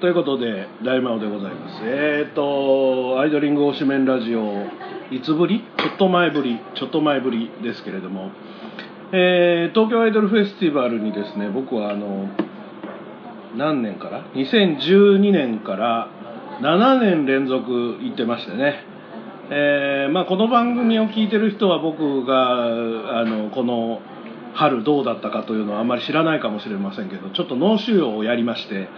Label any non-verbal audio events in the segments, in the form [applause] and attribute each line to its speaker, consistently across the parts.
Speaker 1: ということで大魔王でございます。えっ、ー、とアイドリング推しメンラジオいつぶり？ちょっと前ぶりちょっと前ぶりですけれども、えー、東京アイドルフェスティバルにですね僕はあの何年から？2012年から7年連続行ってましてね。えー、まあ、この番組を聞いてる人は僕があのこの春どうだったかというのはあんまり知らないかもしれませんけどちょっと脳腫瘍をやりまして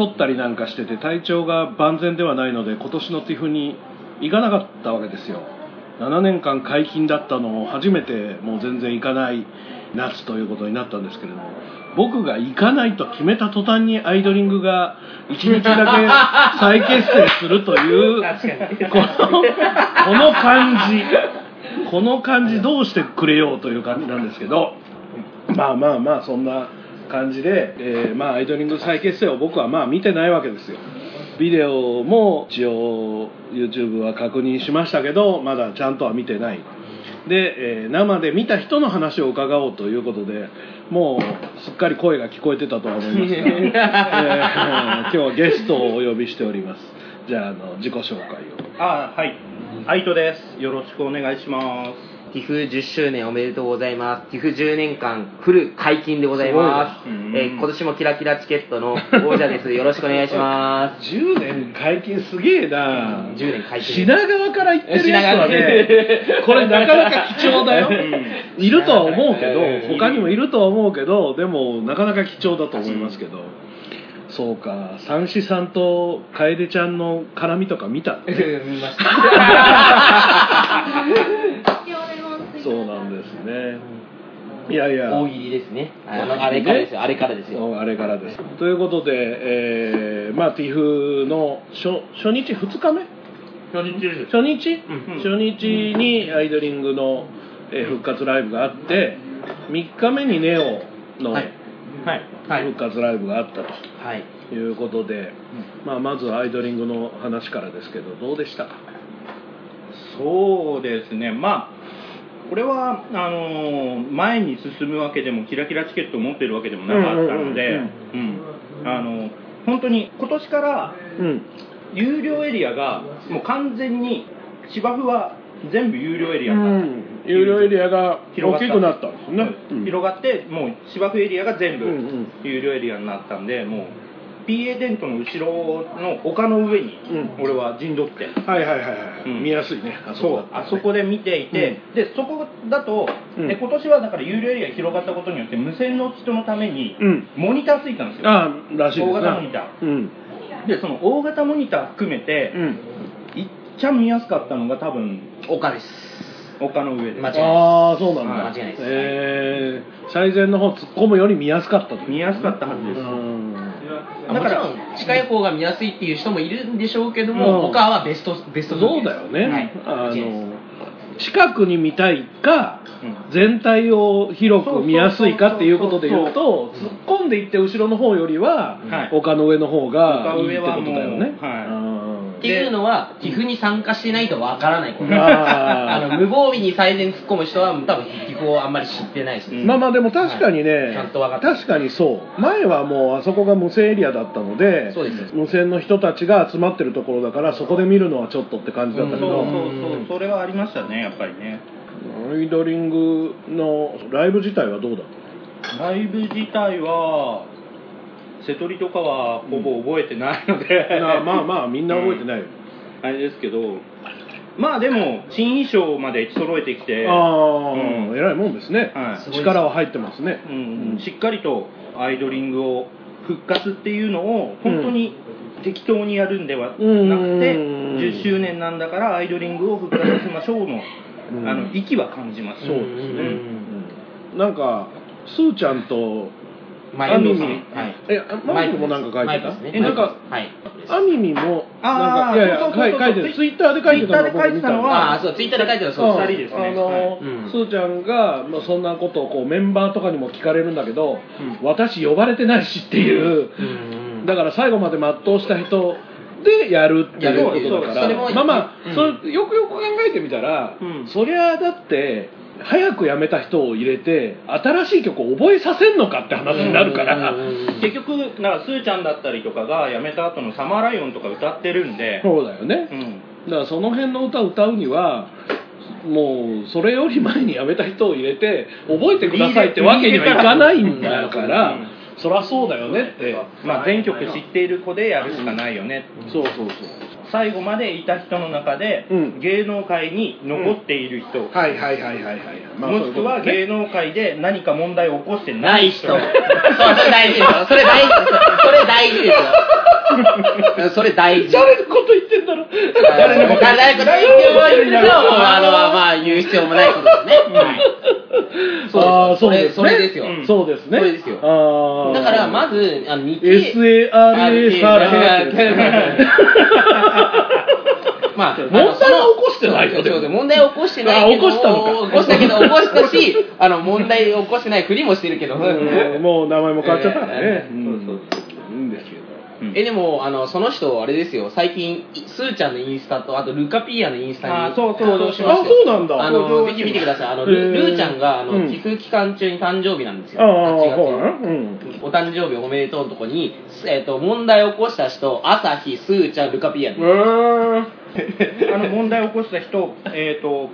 Speaker 1: 取ったりなんかしてて体調が万全ではないので今年の TIFF に行かなかったわけですよ。7年間解禁だったのを初めてもう全然行かない夏ということになったんですけれども僕が行かないと決めた途端にアイドリングが1日だけ再結成するというこのこの感じこの感じどうしてくれようという感じなんですけどまあまあまあそんな感じで、えー、まあアイドリング再結成を僕はまあ見てないわけですよ。ビデオも一応 YouTube は確認しましたけどまだちゃんとは見てない。で、えー、生で見た人の話を伺おうということでもうすっかり声が聞こえてたとは思いますが、えー、[laughs] 今日はゲストをお呼びしております。じゃああの自己紹介を。
Speaker 2: あはい。アイトです。よろしくお願いします
Speaker 3: ティフ10周年おめでとうございます。ティフ10年間フル解禁でございます。えー今年もキラキラチケットの王者です。よろしくお願いします。[laughs]
Speaker 1: 10年解禁すげえな。
Speaker 3: 10年解禁。
Speaker 1: 品川から行ってるやつは
Speaker 3: 品
Speaker 1: ね。[laughs] これなかなか貴重だよ。[laughs]
Speaker 2: うん。
Speaker 1: いるとは思うけど
Speaker 3: うん
Speaker 1: 他にもいるとは思うけどでもなかなか貴重だと思いますけど。そうか。三枝さんと楓ちゃんの絡みとか見たね
Speaker 3: 見ました。
Speaker 1: そうなんですねいやいや。
Speaker 3: 大喜利ですね。あれからですよ。あれからですよ。
Speaker 1: あれからです。ということで、えーまあ TIFF の初初日2日目？
Speaker 2: 初日です。
Speaker 1: 初日、
Speaker 2: うん。
Speaker 1: 初日にアイドリングの、えー復活ライブがあって3日目にネオの
Speaker 3: はい。
Speaker 2: はい。
Speaker 3: はい。
Speaker 1: 復活ライブがあった
Speaker 3: はい。
Speaker 1: ということで、まあ、まずアイドリングの話からですけどどうでしたか？
Speaker 2: そうですね。まあこれはあのー前に進むわけでもキラキラチケットを持ってるわけでもなかったので本当に今年から
Speaker 1: うん
Speaker 2: 有料エリアがもう完全に芝生は全部有料エリアになった
Speaker 1: うん有料エリアが
Speaker 2: 広がった
Speaker 1: 大きくなったんですね、うん。
Speaker 2: 広がってもう芝生エリアが全部有料エリアになったんでもう PA テントの後ろの丘の上に
Speaker 1: うん。
Speaker 2: 俺は陣取って、
Speaker 1: はいはいはいはい、
Speaker 2: うん。
Speaker 1: 見やすいねあそこね
Speaker 2: あそこで見ていて、でそこだと、
Speaker 1: うん。
Speaker 2: で今年はだから有料エリアが広がったことによって無線の人のために
Speaker 1: うん。
Speaker 2: モニターついたんですよ、
Speaker 1: ああらしいですね。
Speaker 2: 大型モニター。
Speaker 1: うん。
Speaker 2: でその大型モニター含めて、
Speaker 1: うん。
Speaker 2: いっちゃ見やすかったのが多分
Speaker 3: 岡です。
Speaker 2: 丘の上で
Speaker 3: 間違いない
Speaker 1: ああそうなんだ。
Speaker 3: 間違いないです。
Speaker 1: えー、最前の方突っ込むより見やすかったと
Speaker 2: 見やすかったはずです、
Speaker 1: うん
Speaker 3: だか
Speaker 2: だから
Speaker 3: ら近い方が見やすいっていう人もいるんでしょうけど
Speaker 1: うん。
Speaker 3: も、岡はベストベスト
Speaker 1: そうだよね、
Speaker 3: はい。
Speaker 1: あの近くに見たいか
Speaker 2: うん。
Speaker 1: 全体を広く見やすいかっていうことで言うと突っ込んでいって後ろの方よりは、
Speaker 2: はい。
Speaker 1: 丘の上の方がいいって
Speaker 2: 丘
Speaker 1: ことだよね。
Speaker 2: 上はも
Speaker 3: っていうのは、寄付に参加してないとわからないこと。
Speaker 1: あー。[laughs]
Speaker 3: あの、無防備に最善突っ込む人は多分寄付をあんまり知ってないですね。
Speaker 1: うんまあまあでも確かにね、
Speaker 3: はい。ちゃんと分かって
Speaker 1: 確かにそう。前はもうあそこが無線エリアだったので
Speaker 3: そうです。
Speaker 1: 無線の人たちが集まってるところだからそこで見るのはちょっとって感じだったけど、
Speaker 2: そうそうそう。それはありましたねやっぱりね。
Speaker 1: アイドリングのライブ自体はどうだった
Speaker 2: ライブ自体は瀬戸りとかはほぼ覚えてないので、
Speaker 1: なあまあまあみんな覚えてないよ、
Speaker 2: あれですけどまあでも新衣装まで揃えてきて。
Speaker 1: ああ、
Speaker 2: うん。
Speaker 1: 偉いもんですね、
Speaker 2: はい。
Speaker 1: 力は入ってますね、
Speaker 2: うん。しっかりとアイドリングを復活っていうのを本当に適当にやるんではなくて、
Speaker 1: うん。
Speaker 2: 10周年なんだからアイドリングを復活させましょうの,、
Speaker 1: うん。
Speaker 2: あの息は感じます。
Speaker 1: そうですね、うん。なんかスーちゃんと
Speaker 3: 前
Speaker 1: アミミ、
Speaker 3: はい。
Speaker 1: えマイクもなんか書いてた、
Speaker 3: マイクですね。
Speaker 1: なんか
Speaker 3: はい。
Speaker 1: アミミもなんかいやいや書いてる。ツイッターで書いてたの
Speaker 2: ツイッターで書いてたのは
Speaker 3: ああ、そう、ツイッターで書いてるそう
Speaker 2: 二人ですね。
Speaker 1: あの、
Speaker 3: はい。うん。
Speaker 1: スーちゃんが、まあ、そんなことをこうメンバーとかにも聞かれるんだけど、
Speaker 2: うん。
Speaker 1: 私呼ばれてないしっていう、
Speaker 3: うん。
Speaker 1: だから最後まで全うした人でやるっていうことだから。まあまあ、
Speaker 3: うん。
Speaker 1: それよくよく考えてみたら、
Speaker 2: うん。
Speaker 1: そりゃだって早く辞めた人を入れて新しい曲を覚えさせんのかって話になるから、
Speaker 2: 結局なんかスーちゃんだったりとかが辞めた後の「サマーライオン」とか歌ってるんで、
Speaker 1: そうだよね。
Speaker 2: うん、
Speaker 1: だからその辺の歌を歌うにはもうそれより前に辞めた人を入れて覚えてくださいってわけにはいかないんだから。
Speaker 2: うん。
Speaker 1: そりゃそうだよねって。
Speaker 2: まあ、全曲知っている子でやるしかないよね、
Speaker 1: そうそうそう
Speaker 2: 最後までいた人の中で、
Speaker 1: うん
Speaker 2: 芸能界に残っている人、
Speaker 1: はいはいはいはいはい、まあ
Speaker 2: もしくは芸能界で何か問題を起こしてな
Speaker 3: ないい人。それ大事ですよ。それ大事ですよ。それ大事ですよ。[laughs] それ大事。
Speaker 1: 誰のこと言ってんだろう
Speaker 3: 誰のこと誰のこと言ってもいいんですよ。あの、まあ、言う必要もないことですね。[laughs] はい。そうです。
Speaker 1: そうですね
Speaker 3: それですよ。
Speaker 2: うん
Speaker 1: そうですね
Speaker 3: それですよだから、まず、あの、日
Speaker 1: SARA サ [laughs] [laughs]
Speaker 3: まあ、
Speaker 1: 問題は起こしてないよ
Speaker 3: そう
Speaker 1: でも
Speaker 3: 問題を起こしてないけど。
Speaker 1: あ起こしたのか。
Speaker 3: 起こしたけど起こしたしあの問題を起こしてないふりもしてるけど、
Speaker 1: うんもう名前も変わっちゃったからね、
Speaker 3: ええ
Speaker 1: うん。
Speaker 3: そう
Speaker 2: うん。
Speaker 3: えでもあのその人あれですよ。最近スーちゃんのインスタとあとルカピーヤのインスタに
Speaker 2: あそうそう
Speaker 3: 登場しまし
Speaker 1: あそうなんだ。
Speaker 3: あのぜひ見てください。あの
Speaker 1: へ
Speaker 3: ル
Speaker 1: ー。
Speaker 3: ルーちゃんがあの、
Speaker 1: うん。
Speaker 3: 寄付期間中に誕生日なんですよ。
Speaker 1: ああ
Speaker 3: 8月
Speaker 1: のうん
Speaker 3: お誕生日おめでとうのとこに、えー、と問題を起こした人朝日スーちゃんルカピーヤ
Speaker 1: うー。ん
Speaker 2: あの問題を起こした人、えー、と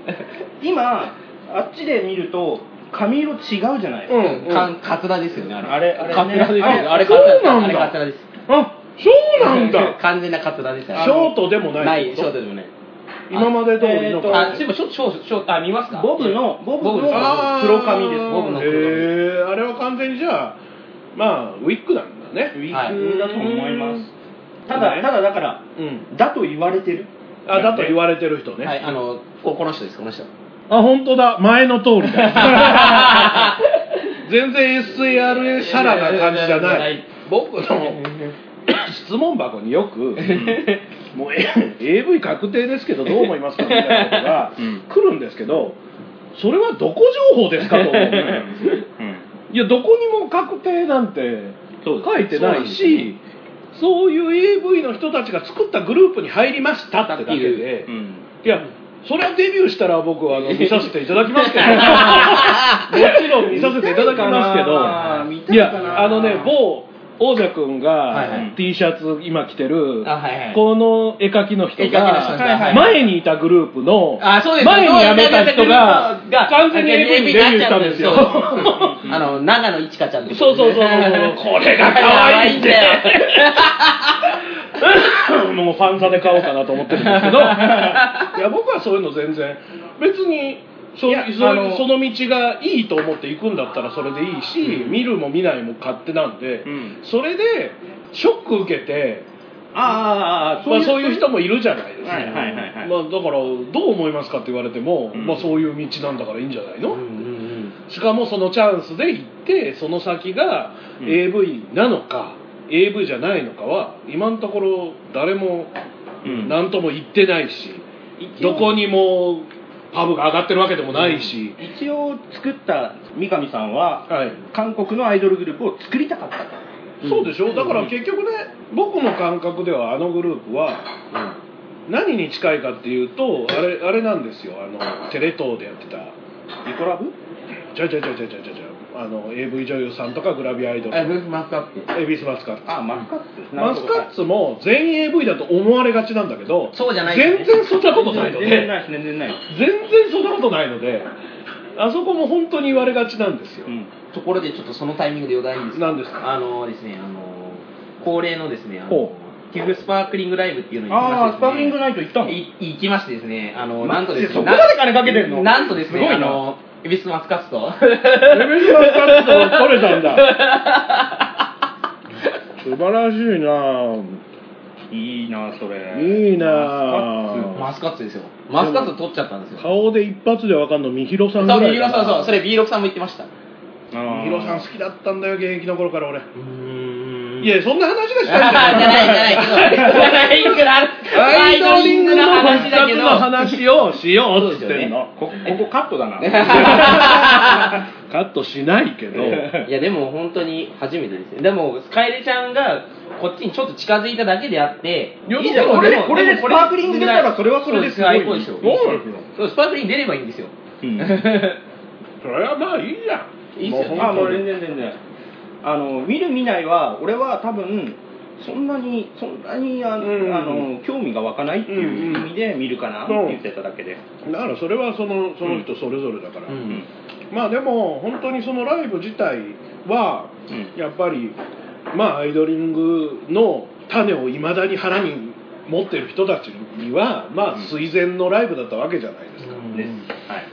Speaker 2: 今あっちで見ると髪色違うじゃない、
Speaker 1: うん
Speaker 3: うん。かんカツラですよねあれ。
Speaker 2: あれあれね。
Speaker 3: カツラですよ
Speaker 1: あ
Speaker 3: あれカツラです。
Speaker 1: そうなんだ。
Speaker 3: あれカツラです。
Speaker 1: あそうなんだ。[laughs]
Speaker 3: 完全なカツラですよ
Speaker 1: ショートでもない
Speaker 3: ないショートでもない。
Speaker 1: 今まで通りの
Speaker 2: えーと
Speaker 3: あ、えばショショショあ見ますか
Speaker 2: ボブのボブの黒髪です。
Speaker 3: ボブの
Speaker 1: へえあれは完全にじゃあまあウィッグなんだね。
Speaker 2: ウィッグだと思います、
Speaker 1: うん
Speaker 2: ただただだから
Speaker 1: うん。
Speaker 2: だと言われてる。
Speaker 1: あだと言われてる人ね、
Speaker 3: はいあのここの人ですこの人。
Speaker 1: あ本当だ。前の通りだ [laughs] 全然 SARA シャラな感じじゃない。[laughs] 僕の質問箱によく [laughs] もうえ AV 確定ですけどどう思いますかみたいなことが
Speaker 2: うん。
Speaker 1: 来るんですけどそれはどこ情報ですかと思う。
Speaker 2: うん。
Speaker 1: いやどこにも確定なんて書いてないしそういう AV の人たちが作ったグループに入りましたってだけで
Speaker 2: うん。
Speaker 1: いやそれはデビューしたら僕はあの見させていただきますけど。[laughs] もちろん見させていただきますけど。いやあのね某王者君
Speaker 3: はいは
Speaker 1: が
Speaker 3: い。
Speaker 1: T シャツ今着てるこの絵描きの人が前にいたグループの
Speaker 3: あそうです。
Speaker 1: 前に辞めた人が完全に AV にデビューしたんですよ。
Speaker 3: あの長野いちかちゃん
Speaker 1: そうそうそう。これが可愛いんだよ。[laughs] もうファンサで買おうかなと思ってるんですけど。[laughs] いや僕はそういうの全然。別にそう
Speaker 2: いや
Speaker 1: そ
Speaker 2: の
Speaker 1: その道がいいと思って行くんだったらそれでいいし、見るも見ないも勝手なんで、
Speaker 2: うん。
Speaker 1: それでショック受けて
Speaker 2: ああ
Speaker 1: まあ、そういう人もいるじゃないですか、
Speaker 2: はいはいはいはい。
Speaker 1: まあ、だからどう思いますかって言われても、
Speaker 2: うん。
Speaker 1: まあ、そういう道なんだからいいんじゃないの、
Speaker 3: うんうん
Speaker 1: しかもそのチャンスで行ってその先が
Speaker 2: うん。
Speaker 1: AV なのか、AV じゃないのかは今のところ誰も
Speaker 2: うん。
Speaker 1: 何とも言ってないし、どこにもパブが上がってるわけでもないし、
Speaker 2: 一応作った三上さんは
Speaker 1: はい、
Speaker 2: 韓国のアイドルグループを作りたかったと。
Speaker 1: そうでしょ？だから結局ね僕の感覚ではあのグループは何に近いかっていうとあれあれなんですよ。あのテレ東でやってた。
Speaker 2: リコラブ？
Speaker 1: ちゃうちゃうちゃうちゃうちゃうちゃうあの AV 女優さんとかグラビアアイドル。
Speaker 3: あブーフマスカップ。
Speaker 1: エビスマスカッツ
Speaker 2: あマスカッツ
Speaker 1: マスカッツも全員 AV だと思われがちなんだけど
Speaker 3: そうじゃないですね。
Speaker 1: 全然そんなことないので
Speaker 2: 全然ないです全然ない。
Speaker 1: 全然そんなことないのであそこも本当に言われがちなんですよ、
Speaker 2: うん。
Speaker 3: ところでちょっとそのタイミングで余談ですか？
Speaker 1: 何ですか？
Speaker 3: あのですねあの恒例のですねあ
Speaker 1: ほ
Speaker 3: のティフスパークリングライブっていうのに
Speaker 2: ああスパークリング
Speaker 3: ラ
Speaker 2: ナイト行ったの？
Speaker 3: い行きましてですねあのなんとですね
Speaker 2: そこまで金かけてんの？
Speaker 3: なんとですね
Speaker 2: すご
Speaker 3: あのエビスマスカッツと。
Speaker 1: エビスマスカッツを取れたんだ。[laughs] 素晴らしいな。い
Speaker 2: いなそれ。
Speaker 1: いいな。
Speaker 3: マスカッツですよ。マスカッツ取っちゃったんですよ。
Speaker 1: 顔で一発で分かんのみひろさんぐ
Speaker 3: そう
Speaker 1: らい
Speaker 3: ビーロさんそうそれビーロさんも言ってました。
Speaker 1: みひろさん好きだったんだよ現役の頃から俺。
Speaker 3: うーん
Speaker 1: いやそんな話がしたい [laughs]
Speaker 3: じゃないじゃないじゃないけど。
Speaker 1: アイドリングの復
Speaker 3: 話だけど。
Speaker 1: 話をしようっつってんの、
Speaker 2: こここカットだな。[laughs]
Speaker 1: カットしないけど。
Speaker 3: いやでも本当に初めてですねでも楓ちゃんがこっちにちょっと近づいただけであって
Speaker 1: いや
Speaker 3: じゃん。
Speaker 1: これ
Speaker 3: でも
Speaker 2: これで
Speaker 3: も
Speaker 2: スパークリング出たらそれはそれです。ごい。
Speaker 3: 最高ですよ
Speaker 1: そうなんですよ。
Speaker 3: そうスパークリング出ればいいんですよ。
Speaker 2: うん。[laughs]
Speaker 1: それはまあいいじゃん。
Speaker 3: いいっすよ。ね
Speaker 2: あもう
Speaker 1: もう本当に。
Speaker 2: 全然全然あの見る見ないは俺は多分そんなにそんなにあの、
Speaker 1: うん。
Speaker 2: あの興味が湧かないっていう意味で見るかなって言ってただけで、
Speaker 1: だからそれはそのその人それぞれだから、
Speaker 3: うん。
Speaker 1: まあでも本当にそのライブ自体は
Speaker 2: うん。
Speaker 1: やっぱりまあアイドリングの種をいまだに腹に持ってる人たちにはまあ垂涎のライブだったわけじゃないですか、
Speaker 3: うん。
Speaker 2: です、はい。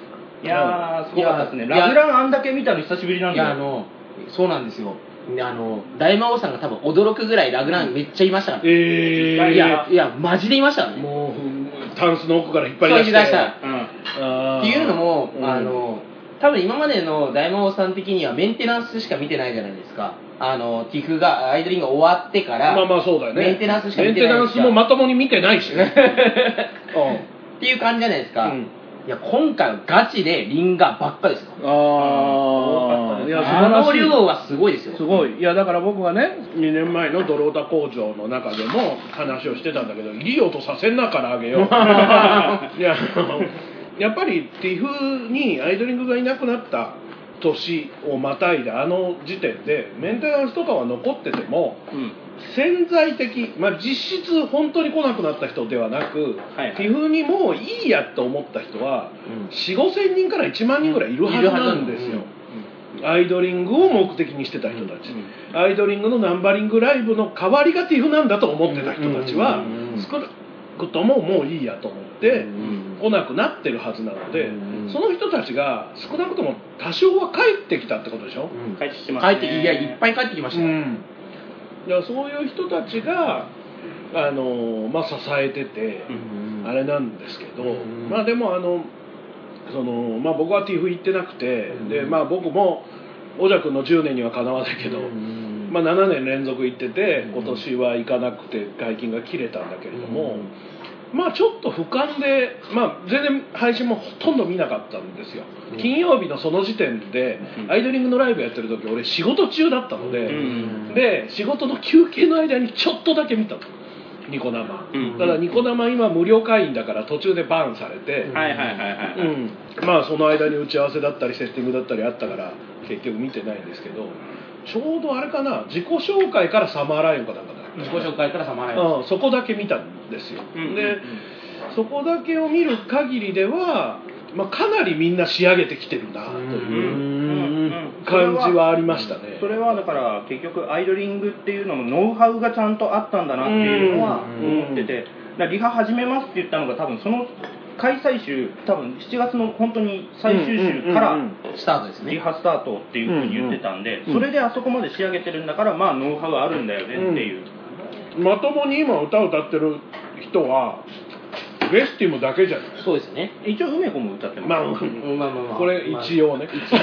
Speaker 2: いやーすごかったですね。ラグランあんだけ見たの久しぶりなん
Speaker 3: い
Speaker 2: だよ。
Speaker 3: やあのそうなんですよ。であの大魔王さんが多分驚くぐらいラグランめっちゃいましたから、
Speaker 1: えー、
Speaker 3: いやいやマジでいましたね。
Speaker 1: もうタンスの奥から引っ張り出して。
Speaker 3: 出した。
Speaker 2: うん。
Speaker 3: っていうのも、
Speaker 1: うん。
Speaker 3: あの多分今までの大魔王さん的にはメンテナンスしか見てないじゃないですか。あのティフがアイドリングが終わってから、
Speaker 1: まあまあそうだよね。
Speaker 3: メンテナンスしか
Speaker 1: メンテ
Speaker 3: 見てない
Speaker 1: ナンスもまともに見てないしね。[laughs]
Speaker 3: っていう感じじゃないですか、
Speaker 1: うん
Speaker 3: いや今回はガチでリンガーばっかですよ。
Speaker 1: ああいや素
Speaker 3: あの量はすごいですよ。
Speaker 1: すごい。いやだから僕がね2年前のドロータ工場の中でも話をしてたんだけどいい音させんなからあげよう。[laughs] いやあのやっぱりティフにアイドリングがいなくなった年をまたいであの時点でメンテナンスとかは残ってても
Speaker 2: うん
Speaker 1: 潜在的、まあ、実質本当に来なくなった人ではなく、
Speaker 2: はいはい。
Speaker 1: ティフにもういいやと思った人は、
Speaker 3: うん。
Speaker 1: 4 5千人から1万人ぐらいいるはずなんですよ、アイドリングを目的にしてた人たち、アイドリングのナンバリングライブの代わりがティフなんだと思ってた人たちは
Speaker 3: うん
Speaker 1: 少なくとももういいやと思って
Speaker 3: うん
Speaker 1: 来なくなってるはずなので
Speaker 3: うん。
Speaker 1: その人たちが少なくとも多少は帰ってきたってことでしょ、
Speaker 3: うん。
Speaker 2: 帰ってきてますね。
Speaker 3: 帰っていやいっぱい帰ってきましたよ、
Speaker 1: うん、だからそういう人たちがあの、まあ、支えてて、
Speaker 3: うん
Speaker 1: あれなんですけど、
Speaker 3: うん
Speaker 1: まあでもあのその、まあ、僕は TIFF 行ってなくて、
Speaker 3: うん
Speaker 1: でまあ、僕もおじゃくんの10年にはかなわないけど、
Speaker 3: うん
Speaker 1: まあ、7年連続行ってて
Speaker 3: うん
Speaker 1: 今年は行かなくて解禁が切れたんだけれども、まあちょっと俯瞰で、まあ、全然配信もほとんど見なかったんですよ、
Speaker 3: うん。
Speaker 1: 金曜日のその時点で、
Speaker 2: うん。
Speaker 1: アイドリングのライブやってる時俺仕事中だったので、
Speaker 2: うん。
Speaker 1: で仕事の休憩の間にちょっとだけ見たのニコ生、
Speaker 2: うん。
Speaker 1: ただニコ生今無料会員だから途中でバーンされて、まあその間に打ち合わせだったりセッティングだったりあったから結局見てないんですけどちょうどあれかな自己紹介からサマーライオンかなんかだ
Speaker 3: 自己紹介からサマーライ
Speaker 1: うん、そこだけ見たんですよ、
Speaker 2: うん
Speaker 1: でそこだけを見る限りでは、まあ、かなりみんな仕上げてきてるなと
Speaker 3: う
Speaker 1: いうん。感じはありましたね。
Speaker 2: それはだから結局アイドリングっていうののノウハウがちゃんとあったんだなっていうのは
Speaker 3: うん。
Speaker 2: 思ってて、リハ始めますって言ったのが多分その開催週多分7月の本当に最終週から
Speaker 1: うんうん
Speaker 3: スタートですね。
Speaker 2: リハスタートっていうふうに言ってたんで、
Speaker 1: うん
Speaker 2: それであそこまで仕上げてるんだからまあノウハウあるんだよねっていう、
Speaker 1: まともに今歌を歌ってる人はベスティムだけじゃない。
Speaker 3: そうですね。
Speaker 2: 一応梅子も歌ってます、
Speaker 1: まあ
Speaker 3: うんまあまあ。まあ
Speaker 1: これ一応ね、[laughs]
Speaker 3: 一応。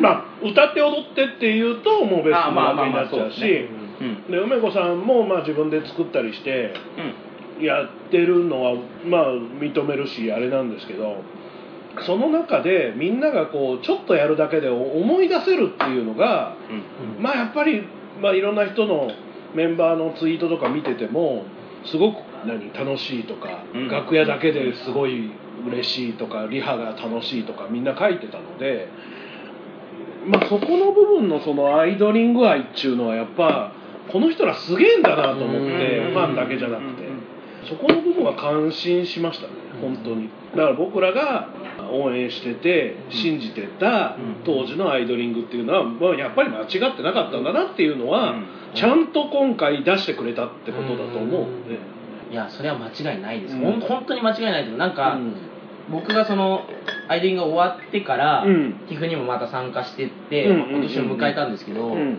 Speaker 1: まあ歌って踊ってっていうともうベスティムだけになっちゃうし
Speaker 2: ね。うん。
Speaker 1: で梅子さんもまあ自分で作ったりしてやってるのはまあ認めるしあれなんですけどその中でみんながこうちょっとやるだけで思い出せるっていうのが
Speaker 2: うんうん。
Speaker 1: まあやっぱり、まあ、いろんな人のメンバーのツイートとか見ててもすごく何楽しいとか、
Speaker 2: うん。
Speaker 1: 楽屋だけですごい嬉しいとかリハが楽しいとかみんな書いてたので、まあ、そこの部分のそのアイドリング愛っていうのはやっぱこの人らすげえんだなと思って
Speaker 3: うん。
Speaker 1: ファンだけじゃなくて。そこの部分は感心しましたね本当に。だから僕らが応援してて信じてた
Speaker 3: うん。
Speaker 1: 当時のアイドリングっていうのは、まあ、やっぱり間違ってなかったんだなっていうのは、
Speaker 2: うん。
Speaker 1: ちゃんと今回出してくれたってことだと思うんで、
Speaker 3: いやそれは間違いないです、
Speaker 1: うん。
Speaker 3: 本当に間違いないですなんか、
Speaker 1: うん。
Speaker 3: 僕がそのアイドリングが終わってから、
Speaker 1: うん。
Speaker 3: ティフにもまた参加してって、
Speaker 1: うん。うんうん
Speaker 3: 今年を迎えたんですけど、
Speaker 1: うん。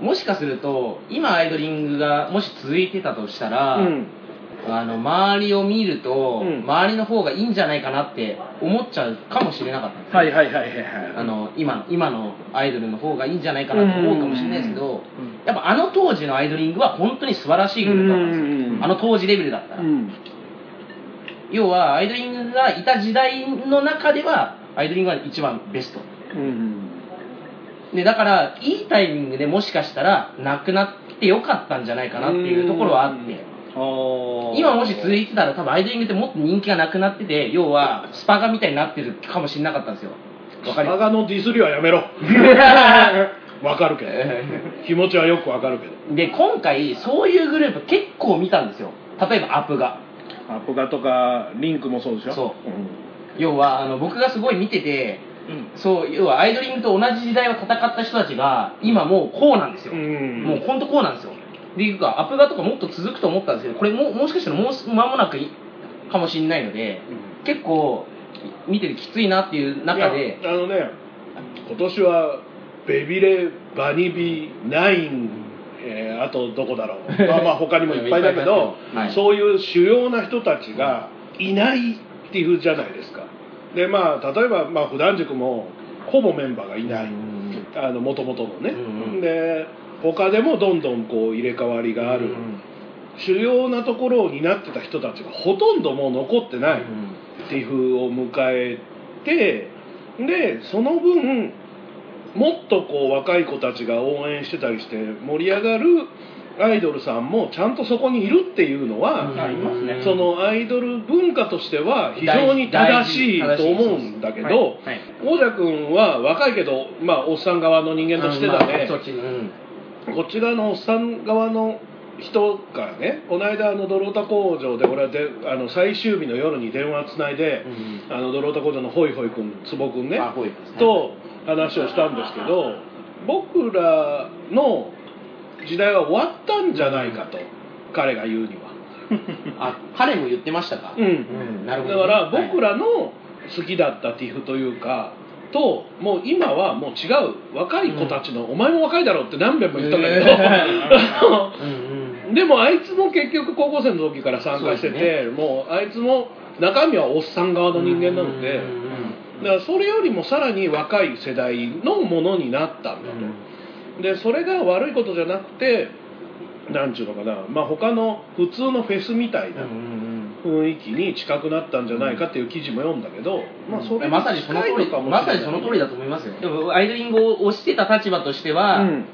Speaker 3: もしかすると今アイドリングがもし続いてたとしたら、
Speaker 1: うん
Speaker 3: あの周りを見ると、
Speaker 1: うん。
Speaker 3: 周りの方がいいんじゃないかなって思っちゃうかもしれなかったんですよ。
Speaker 1: はいはいはいはいはい
Speaker 3: あの今今のアイドルの方がいいんじゃないかなと思うかもしれないですけど、
Speaker 1: うん
Speaker 3: やっぱあの当時のアイドリングは本当に素晴らしいグループだったんですよ、
Speaker 1: うん
Speaker 3: あの当時レベルだったら、
Speaker 1: うん。
Speaker 3: 要はアイドリングがいた時代の中ではアイドリングが一番ベスト。
Speaker 1: うん。
Speaker 3: でだからいいタイミングでもしかしたらなくなってよかったんじゃないかなっていうところはあって今もし続いてたら多分アイドリングってもっと人気がなくなってて要はスパガみたいになってるかもしれなかったんですよ。わかります？
Speaker 1: 加賀のディスりはやめろ。[laughs] わかるけど。[laughs] 気持ちはよくわかるけど。
Speaker 3: で今回そういうグループ結構見たんですよ。例えばアップが。
Speaker 1: アップガとかリンクもそうでしょ？
Speaker 3: そう。
Speaker 1: うん。
Speaker 3: 要はあの僕がすごい見てて
Speaker 2: うん。
Speaker 3: そう要はアイドリングと同じ時代を戦った人たちが今もうこうなんですよ、
Speaker 1: うん。
Speaker 3: もう本当こうなんですよでいうかアップガとかもっと続くと思ったんですけどこれももしかしたらもう間もなくいかもしれないので結構見ててきついなっていう中で
Speaker 1: あのね今年はベビレバニビナイン、えーあとどこだろう。[laughs] まあまあ他にもいっぱいだけど、
Speaker 3: はい。
Speaker 1: そういう主要な人たちがいないっていうじゃないですか。でまあ例えば、まあ、普段塾もほぼメンバーがいない。あの元々のね、
Speaker 3: うんうん。
Speaker 1: で他でもどんどんこう入れ替わりがある、主要なところを担ってた人たちがほとんどもう残ってない、ティフを迎えてでその分もっとこう若い子たちが応援してたりして盛り上がるアイドルさんもちゃんとそこにいるっていうのは、そのアイドル文化としては非常に正しいと思うんだけど、王者君は若いけど、まあ、おっさん側の人間としてだ
Speaker 3: まあ
Speaker 1: ね、
Speaker 3: うん
Speaker 1: こっち側のおっさん側の人からねこの間あのドロータ工場で俺はであの最終日の夜に電話つないで、あのドロータ工場のホイホイ君坪君ね
Speaker 3: ね。
Speaker 1: と話をしたんですけど僕らの時代は終わったんじゃないかと彼が言うには。[laughs]
Speaker 3: あ彼も言ってましたか？
Speaker 1: うん。
Speaker 3: うんなるほどね。
Speaker 1: だから僕
Speaker 3: ら
Speaker 1: らの好きだったティフというかともう今はもう違う若い子たちの、お前も若いだろって何遍も言ったんだけど、[laughs]
Speaker 3: うんうん
Speaker 1: でもあいつも結局高校生の時から参加してて、もうあいつも中身はおっさん側の人間なので、
Speaker 3: うんうんうん
Speaker 1: だからそれよりもさらに若い世代のものになったんだと、でそれが悪いことじゃなくてなんちゅうのかな、まあ、他の普通のフェスみたいな雰囲気に近くなったんじゃないかっていう記事も読んだけど、まあ、それに
Speaker 3: まさにその通りまさにその通りだと思いますよ。でもアイドリングを推してた立場としては、
Speaker 1: うん。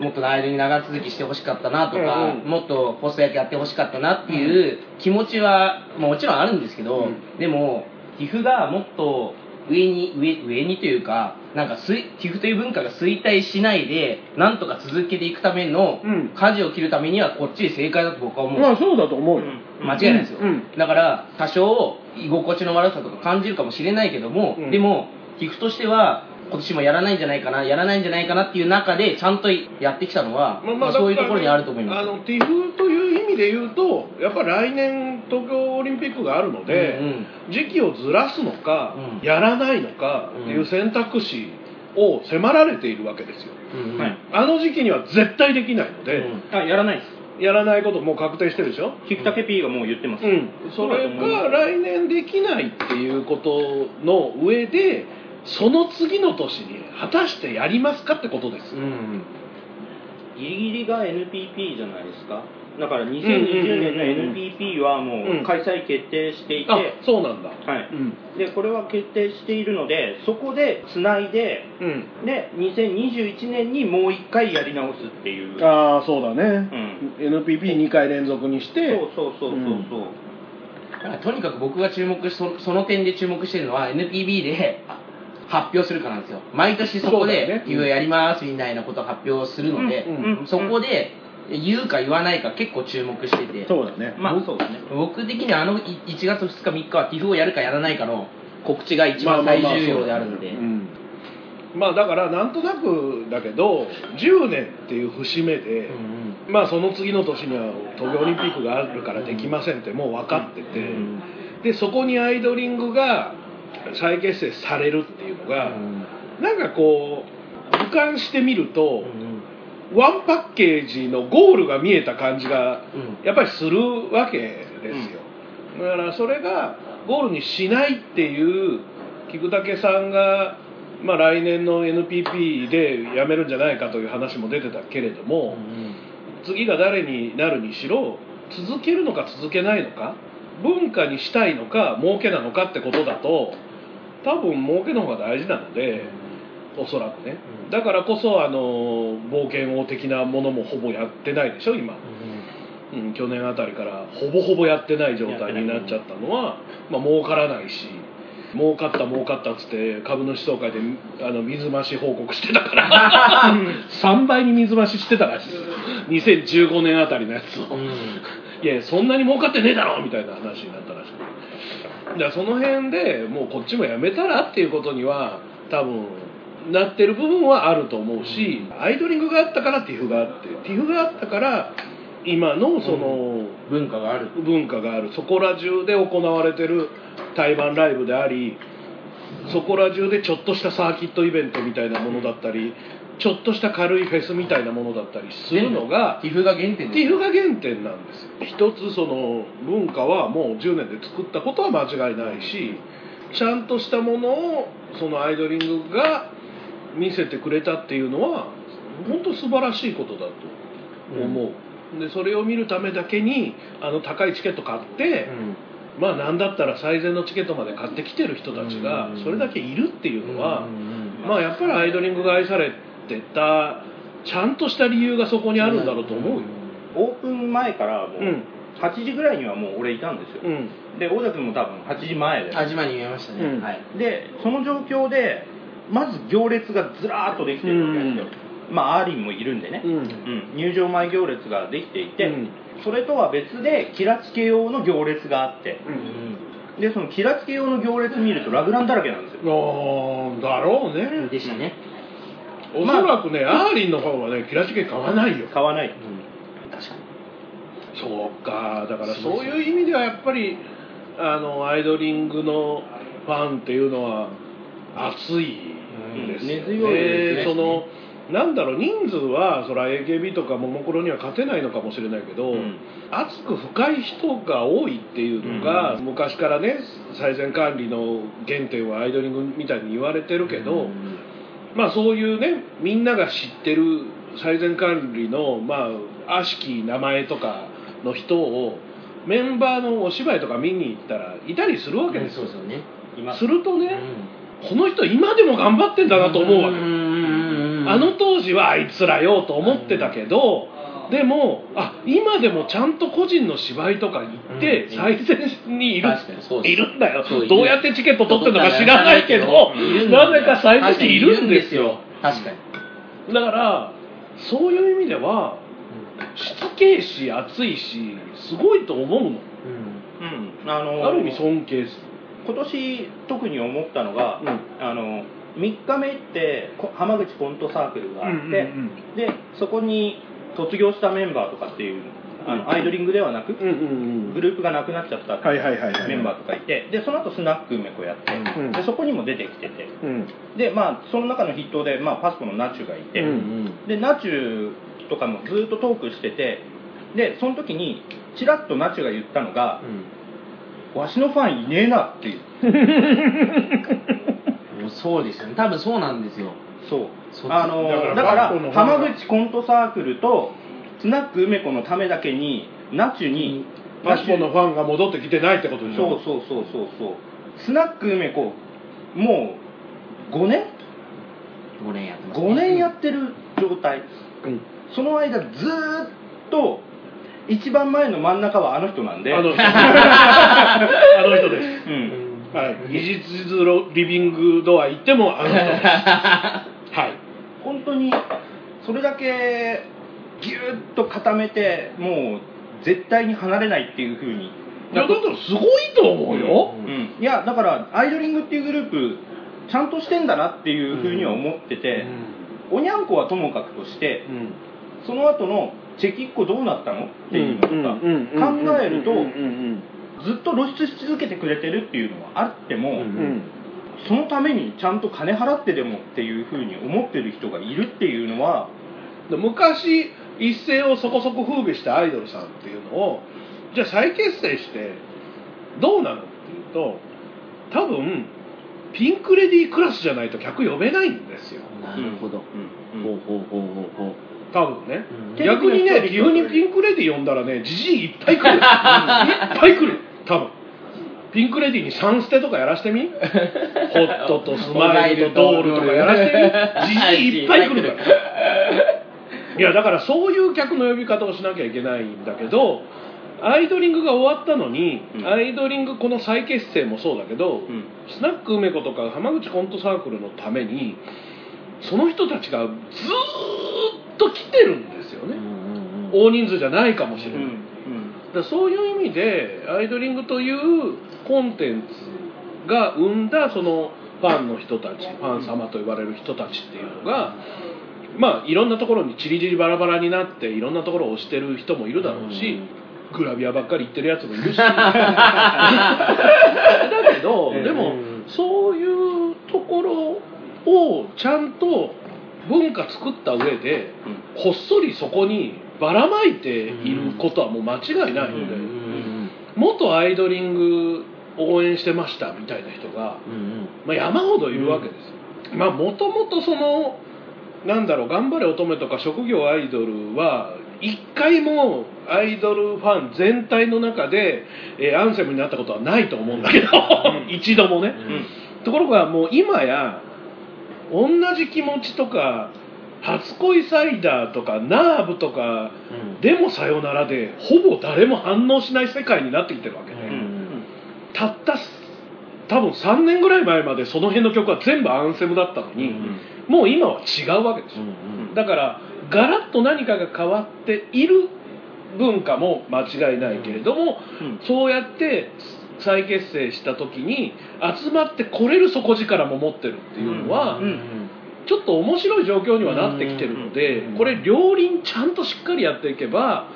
Speaker 3: もっとアイドルに長続きしてほしかったなとか、
Speaker 1: うんうん。
Speaker 3: もっとポスト野球やってほしかったなっていう気持ちは、まあもちろんあるんですけど、
Speaker 1: うん。
Speaker 3: でも TIFF がもっと上に上上にというかなんかすい TIFF という文化が衰退しないでなんとか続けていくための
Speaker 1: うん。
Speaker 3: 舵を切るためにはこっちで正解だと僕は思う、
Speaker 1: まあそうだと思うよ、
Speaker 3: 間違いないですよ、
Speaker 1: うん。
Speaker 3: だから多少居心地の悪さとか感じるかもしれないけども、
Speaker 1: うん。
Speaker 3: でも TIFF としては今年もやらないんじゃないかなやらないんじゃないかなっていう中でちゃんとやってきたのは、まあそういうところにあると思います。
Speaker 1: あの味で言うとやっぱり来年東京オリンピックがあるので、
Speaker 3: うんうん。
Speaker 1: 時期をずらすのか、
Speaker 3: うん。
Speaker 1: やらないのかっていう選択肢を迫られているわけですよ。
Speaker 3: うん
Speaker 2: はい。
Speaker 1: あの時期には絶対できないので、
Speaker 3: うん。
Speaker 2: あやらないです。
Speaker 1: やらないこともう確定してるでしょ？
Speaker 2: キクタケ P がもう言ってます、
Speaker 1: うん、それが来年できないっていうことの上でその次の年に果たしてやりますかってことです、
Speaker 3: うん。
Speaker 2: ギリギリが NPP じゃないですか？だから2020年の NPP はもう開催決定していて、
Speaker 1: あそうなんだ。
Speaker 2: はい。
Speaker 1: うん。
Speaker 2: でこれは決定しているのでそこでつないで
Speaker 1: うん。
Speaker 2: で2021年にもう一回やり直すっていう。
Speaker 1: ああそうだね、
Speaker 2: ん。
Speaker 1: NPP2 回連続にして。
Speaker 2: そうそうそうそうそう、
Speaker 3: だからとにかく僕が注目しそその点で注目してるのは NPB であ発表するかなんですよ。毎年そこ
Speaker 1: そうだよね。
Speaker 3: で「いうやります」みたいなことを発表するので、
Speaker 1: うん
Speaker 2: うん。
Speaker 3: そこで言うか言わないか結構注目してて。
Speaker 1: そうだね。
Speaker 2: まあそうですね。
Speaker 3: 僕的にはあのい1月2日3日は TIFF をやるかやらないかの告知が一番最重要であるので。
Speaker 1: うん。まあだからなんとなくだけど10年っていう節目で、
Speaker 3: うん
Speaker 1: まあその次の年には東京オリンピックがあるからできませんってもう分かってて、
Speaker 3: うん
Speaker 1: でそこにアイドリングが再結成されるっていうのが、なんかこう俯瞰してみると、ワンパッケージのゴールが見えた感じが
Speaker 3: うん。
Speaker 1: やっぱりするわけですよ、だからそれがゴールにしないっていう菊竹さんが、まあ、来年の NPP で辞めるんじゃないかという話も出てたけれども、次が誰になるにしろ続けるのか続けないのか文化にしたいのか儲けなのかってことだと多分儲けの方が大事なのでおそらくね。
Speaker 3: うん。
Speaker 1: だからこそあの冒険王的なものもほぼやってないでしょ今、うん、去年あたりからほぼほぼやってない状態になっちゃったのは、まあ儲からないし儲かった儲かったっつって株主総会であの水増し報告してたから。[laughs] 3倍に水増ししてたらしい。です2015年あたりのやつを、
Speaker 3: うん。
Speaker 1: いやそんなに儲かってねえだろみたいな話になったらしい。だからその辺でもうこっちもやめたらっていうことには多分なってる部分はあると思うし、アイドリングがあったからティフがあってティフがあったから今のその、
Speaker 3: 文化がある。
Speaker 1: 文化がある。そこら中で行われてる対バンライブでありそこら中でちょっとしたサーキットイベントみたいなものだったりちょっとした軽いフェスみたいなものだったりするのが
Speaker 3: ティフが原点
Speaker 1: ティフが原点なんですよ。一つその文化はもう10年で作ったことは間違いないしちゃんとしたものをそのアイドリングが見せてくれたっていうのは本当素晴らしいことだと思う、でそれを見るためだけにあの高いチケット買って、まあなんだったら最善のチケットまで買ってきてる人たちが
Speaker 3: うん。
Speaker 1: それだけいるっていうのは、
Speaker 3: うん。
Speaker 1: まあやっぱりアイドリングが愛されてたちゃんとした理由がそこにあるんだろうと思うよ。
Speaker 2: オープン前からもう
Speaker 1: うん。
Speaker 2: 8時ぐらいにはもう俺いたんですよ、
Speaker 1: うん。
Speaker 2: で大田君も多分8時前で。
Speaker 3: 始まり見えましたね、
Speaker 1: うん。
Speaker 3: はい。
Speaker 2: でその状況でまず行列がずらーっとできてるわけですよ、まあアーリンもいるんでね、
Speaker 1: うん。
Speaker 2: うん。入場前行列ができていて、
Speaker 1: うん。
Speaker 2: それとは別でキラチケ用の行列があって。
Speaker 3: うん。
Speaker 2: でそのキラチケ用の行列見るとラグランだらけなんですよ。
Speaker 1: あーだろうね。
Speaker 3: でしたね、
Speaker 1: おそらくね、アーリンの方はねキラチケ買わないよ。
Speaker 2: 買わない。
Speaker 3: 確かに。
Speaker 1: そうか。だからそういう意味ではやっぱりあのアイドリングのファンっていうのは熱いですよね。
Speaker 2: 根強いですね。
Speaker 1: そのなんだろう人数はそら AKB とかももクロには勝てないのかもしれないけど、
Speaker 2: うん。
Speaker 1: 熱く深い人が多いっていうのが、昔からね最善管理の原点はアイドリングみたいに言われてるけど、まあそういうねみんなが知ってる最善管理のまあ悪しき名前とかの人をメンバーのお芝居とか見に行ったらいたりするわけですよ。
Speaker 3: すよね。
Speaker 2: す。
Speaker 1: するとね、
Speaker 3: う
Speaker 1: この人今でも頑張ってんだなと思うわけ、
Speaker 3: ん。
Speaker 1: あの当時はあいつらよと思ってたけど、でもあ今でもちゃんと個人の芝居とか行って
Speaker 3: うん
Speaker 1: 最前にいる,、いるんだよ。どうやってチケット取ってるのか知らないけどなぜか最前にいるんですよ。
Speaker 3: 確かに。
Speaker 1: だからそういう意味ではしつけえし熱いしすごいと思うの。
Speaker 3: うん。
Speaker 2: うん。あの
Speaker 1: ある意味尊敬する
Speaker 2: 今年特に思ったのが、
Speaker 1: うん。
Speaker 2: あの3日目ってこ浜口コントサークルがあって、
Speaker 1: うんうんうん
Speaker 2: でそこに卒業したメンバーとかっていうあのアイドリングではなく、
Speaker 1: うんうん
Speaker 2: グループがなくなっちゃったメンバーとかいてでその後スナック梅子やって、
Speaker 1: うん
Speaker 2: でそこにも出てきてて。
Speaker 1: うん。
Speaker 2: でまあその中の筆頭で、まあ、パスコのナチュがいて、
Speaker 1: うん
Speaker 2: でナチュとかもずっとトークしててでその時にチラッとナチュが言ったのが「わしのファンいねえな」っていう。
Speaker 3: うんもうそうですよね。多分そうなんですよ。
Speaker 2: そう。
Speaker 3: そ
Speaker 2: あの
Speaker 1: だから
Speaker 2: 浜口コントサークルとスナック梅子のためだけにナチュに
Speaker 1: マシコのファンが戻ってきてないってことでしょ？
Speaker 2: そうそうそうそうそう。スナック梅子もう5年
Speaker 3: ？5年やってます、ね、
Speaker 2: 5年やってる状態。
Speaker 1: うん。
Speaker 2: その間ずーっと一番前の真ん中はあの人なんで。
Speaker 1: あの人。[laughs] あの人です。
Speaker 2: うん。
Speaker 1: はい、技術リビングドア行ってもあの人です。[laughs] はい。
Speaker 2: 本当にそれだけギュッと固めてもう絶対に離れないっていうふうに。
Speaker 1: いやだからすごいと思うよ、
Speaker 3: うん。
Speaker 2: うん、いやだからアイドリングっていうグループちゃんとしてんだなっていうふうには思ってて、おにゃんこはともかくとして
Speaker 1: うん。
Speaker 2: その後のチェキッコどうなったの？っていうのとか考えると
Speaker 1: うんうん。
Speaker 2: ずっと露出し続けてくれてるっていうのはあっても、
Speaker 3: うん
Speaker 1: うん。
Speaker 2: そのためにちゃんと金払ってでもっていうふうに思ってる人がいるっていうのは
Speaker 1: で昔一世をそこそこ風靡したアイドルさんっていうのをじゃあ再結成してどうなのっていうと多分ピンクレディークラスじゃないと客呼べないんですよ。
Speaker 3: なるほど、
Speaker 2: うん。
Speaker 3: ほうほうほうほうほう
Speaker 1: 多分ね、
Speaker 3: うん。
Speaker 1: 逆にね急にピンクレディー呼んだらねじじいいっぱい来るいっぱい来る。多分。ピンクレディーにサンステとかやらしてみ？[laughs] ホットとスマイルとドールとかやらしてみ？じじいいっぱい来るから。いやだからそういう客の呼び方をしなきゃいけないんだけどアイドリングが終わったのに、
Speaker 2: うん。
Speaker 1: アイドリングこの再結成もそうだけど、
Speaker 2: うん。
Speaker 1: スナック梅子とか浜口コントサークルのためにその人たちがずーっと来てるんですよね、大人数じゃないかもしれない、
Speaker 2: うん
Speaker 1: だからそういう意味でアイドリングというコンテンツが生んだそのファンの人たちファン様と呼ばれる人たちっていうのがまあいろんなところにチリチリバラバラになっていろんなところを押してる人もいるだろうし、グラビアばっかり言ってるやつもいるし。[laughs] だけどでもそういうところをちゃんと文化作った上でこっそりそこにばらまいていることはもう間違いないので、元アイドリング応援してましたみたいな人が、まあ、山ほどいるわけです。よ。まあもともとそのなんだろう頑張れ乙女とか職業アイドルは一回もアイドルファン全体の中で、えーアンセムになったことはないと思うんだけど [laughs] 一度もね、ところがもう今や同じ気持ちとか初恋サイダーとかナーブとかでもさよならでほぼ誰も反応しない世界になってきてるわけで、たった多分3年ぐらい前までその辺の曲は全部アンセムだったのに、もう今は違うわけですよ、だからガラッと何かが変わっている文化も間違いないけれども、
Speaker 2: うん。
Speaker 1: そうやって再結成した時に集まってこれる底力も持ってるっていうのは、
Speaker 2: うん
Speaker 1: ちょっと面白い状況にはなってきてるので、
Speaker 2: うん
Speaker 1: これ両輪ちゃんとしっかりやっていけば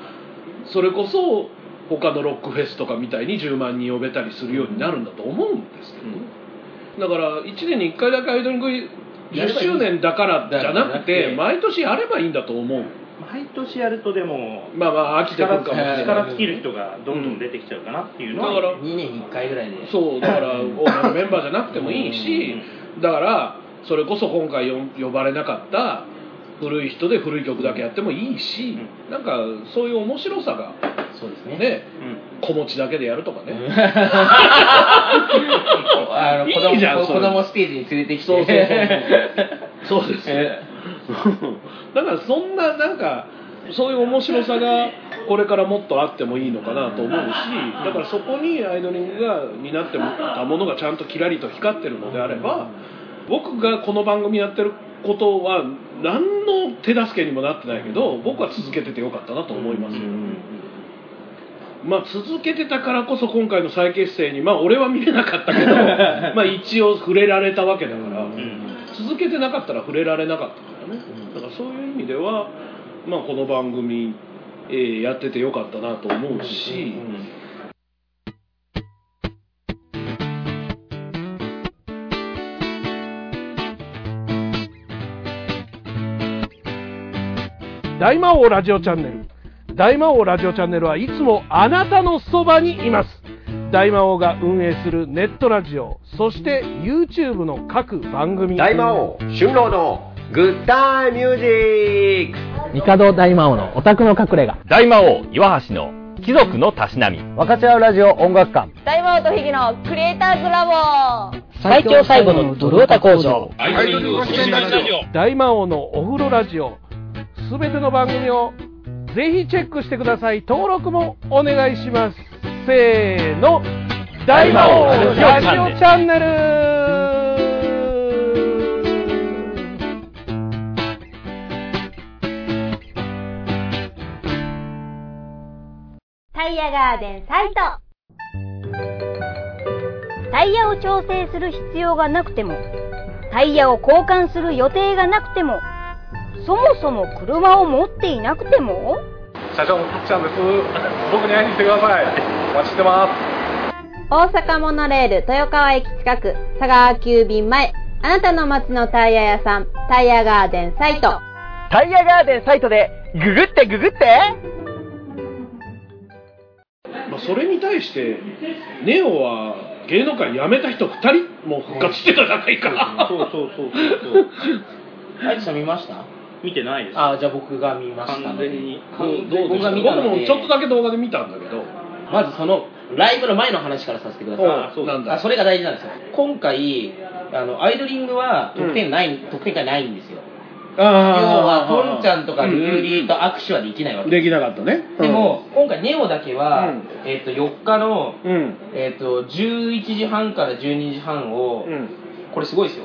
Speaker 1: それこそ他のロックフェスとかみたいに10万人呼べたりするようになるんだと思うんですけど。ね、だから1年に1回だけアイドリング10周年だからじゃなくて毎年やればいいんだと思う
Speaker 2: 毎年やるとでも
Speaker 1: まあまあ飽きてくるかもしれない。
Speaker 2: 力尽きる人がどんどん出てきちゃうかなっていうのは、
Speaker 1: だから
Speaker 3: 2年に1回ぐらいで。
Speaker 1: そうだから [laughs] メンバーじゃなくてもいいしだからそれこそ今回よ呼ばれなかった古い人で古い曲だけやってもいいし、なんかそういう面白さが
Speaker 3: そうですね。
Speaker 1: ね
Speaker 2: うん。
Speaker 1: 子持ちだけでやるとかね、[laughs]
Speaker 3: あの子供
Speaker 1: いいじゃん
Speaker 3: 子供ステージに連れてきて。
Speaker 1: そうそうそうそう。[laughs] ですよ
Speaker 3: え [laughs]
Speaker 1: だからそんななんかそういう面白さがこれからもっとあってもいいのかなと思うしだからそこにアイドリングが担ってたものがちゃんとキラリと光ってるのであれば僕がこの番組やってることは何の手助けにもなってないけど僕は続けててよかったなと思いますよ、まあ続けてたからこそ今回の再結成にまあ俺は見れなかったけど [laughs] まあ一応触れられたわけだから、続けてなかったら触れられなかったね、だからそういう意味では、まあ、この番組、えーやっててよかったなと思うし、大魔王ラジオチャンネル。大魔王ラジオチャンネルはいつもあなたのそばにいます。大魔王が運営するネットラジオそして YouTube の各番組。
Speaker 4: 大魔王春郎のグッタイミュージック。
Speaker 5: 帝大魔王のオタクの隠れ家。
Speaker 6: 大魔王岩橋の貴族のたしなみ。
Speaker 5: 分かち合うラジオ音楽館。
Speaker 7: 大魔王とヒゲのクリエイターズラボ。
Speaker 5: 最強最後のドルオタ工場。
Speaker 1: 大魔王のお風呂ラジオ。すべての番組をぜひチェックしてください。登録もお願いします。せーの。大魔王。ラジオチャンネル
Speaker 7: タイヤガーデンサイト。タイヤを調整する必要がなくてもタイヤを交換する予定がなくてもそもそも車を持っていなくても？
Speaker 8: 社長のたっちゃんです。僕に会いに来てください。お待ちしてます。
Speaker 7: 大阪モノレール豊川駅近く佐川急便前。あなたの街のタイヤ屋さんタイヤガーデンサイト。
Speaker 5: タイヤガーデンサイトでググってググって
Speaker 1: まあ、それに対してネオは芸能界辞めた人2人も復活してたじゃないか、
Speaker 2: そうそうそうそう
Speaker 3: あいつさん見ました？
Speaker 2: 見てないです。
Speaker 3: あじゃあ僕が見ました。
Speaker 2: 完全に。
Speaker 1: どうどうで
Speaker 3: 僕が見た
Speaker 1: 僕もちょっとだけ動画で見たんだけど。
Speaker 3: まずそのライブの前の話からさせてください。
Speaker 2: あそう
Speaker 1: なんだ。
Speaker 3: あそれが大事なんですよ。今回あのアイドリングは得点ない、得点がないんですよ要はポンちゃんとかルーリーと握手はできないわけ
Speaker 1: できなかったね。
Speaker 3: でも、今回ネオだけは、
Speaker 1: うん。
Speaker 3: えっと4日の、
Speaker 1: うん。
Speaker 3: えっと11時半から12時半を、
Speaker 1: うん。
Speaker 3: これすごいですよ。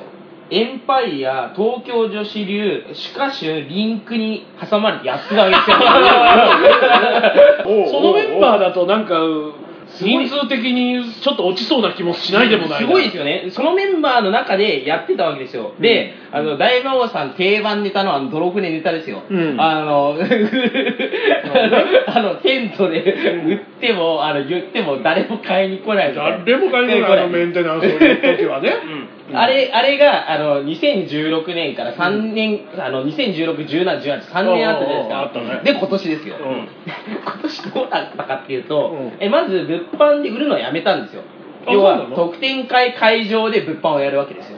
Speaker 3: エンパイア東京女子流シュカシュリンクに挟まれてやってたわけですよ。[laughs]
Speaker 1: そのメンバーだとなんか人数的にちょっと落ちそうな気もしないでもない
Speaker 3: すごいですよね。そのメンバーの中でやってたわけですよ。で、あの大魔王さん定番ネタのあの泥船ネタですよ、
Speaker 1: うん。
Speaker 3: あの [laughs] あのテントで売ってもあの言っても誰も買いに来ない
Speaker 1: 誰も買いに来ないあのメンテナンスをやる時はね。[laughs]
Speaker 3: あれあれがあの2016年から3年、あの2016、17、18、3年あったじゃないですか、
Speaker 1: あったね。
Speaker 3: で今年ですよ、
Speaker 1: うん。[laughs]
Speaker 3: 今年どうなったかっていうと、
Speaker 1: うん。
Speaker 3: えまず物販で売るのをやめたんですよ、
Speaker 1: あ
Speaker 3: 要は
Speaker 1: そうなの？
Speaker 3: 特典会会場で物販をやるわけですよ。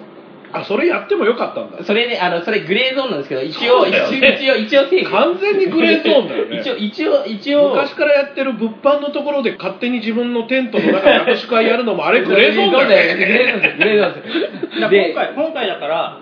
Speaker 1: あそれやってもよかったんだ。
Speaker 3: それね、あのそれグレーゾーンなんですけど、一応、
Speaker 1: ね。
Speaker 3: 一応、一応、一応
Speaker 1: 完全にグレーゾーンだよね。
Speaker 3: 一応、一応、一応、
Speaker 1: 昔からやってる物販のところで勝手に自分のテントの中で握手会やるのもあれグレーゾーンだよね。
Speaker 3: グレーゾーンです、グレーゾーン [laughs] です。
Speaker 2: 今回今回だから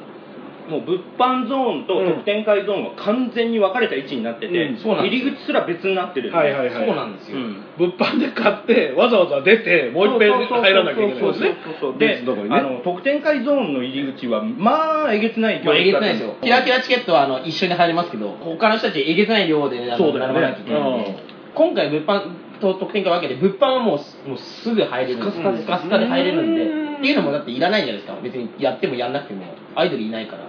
Speaker 2: もう物販ゾーンと特典会ゾーンが完全に分かれた位置になってて、
Speaker 1: うん
Speaker 2: 入り口すら別になってるんで。
Speaker 1: はいはいはい。
Speaker 3: そうなんですよ。
Speaker 2: うん。
Speaker 1: 物販で買ってわざわざ出てもう一遍入らなきゃいけないんですね。
Speaker 2: であの特典会ゾーンの入り口はまあえげつない
Speaker 3: まあ、えげつないですよ。キラキラチケットはあの一緒に入りますけど、他の人たちえげつない量で、並ばないといけないんで。
Speaker 1: うん。
Speaker 3: 今回物販と特典会分けて、物販はもうすもうすぐ入れるんです
Speaker 1: スカスカ
Speaker 3: スカスカで入れるんで。
Speaker 1: うん
Speaker 3: っていうのもだっていらないじゃないですか。別にやってもやんなくても、アイドルいないから。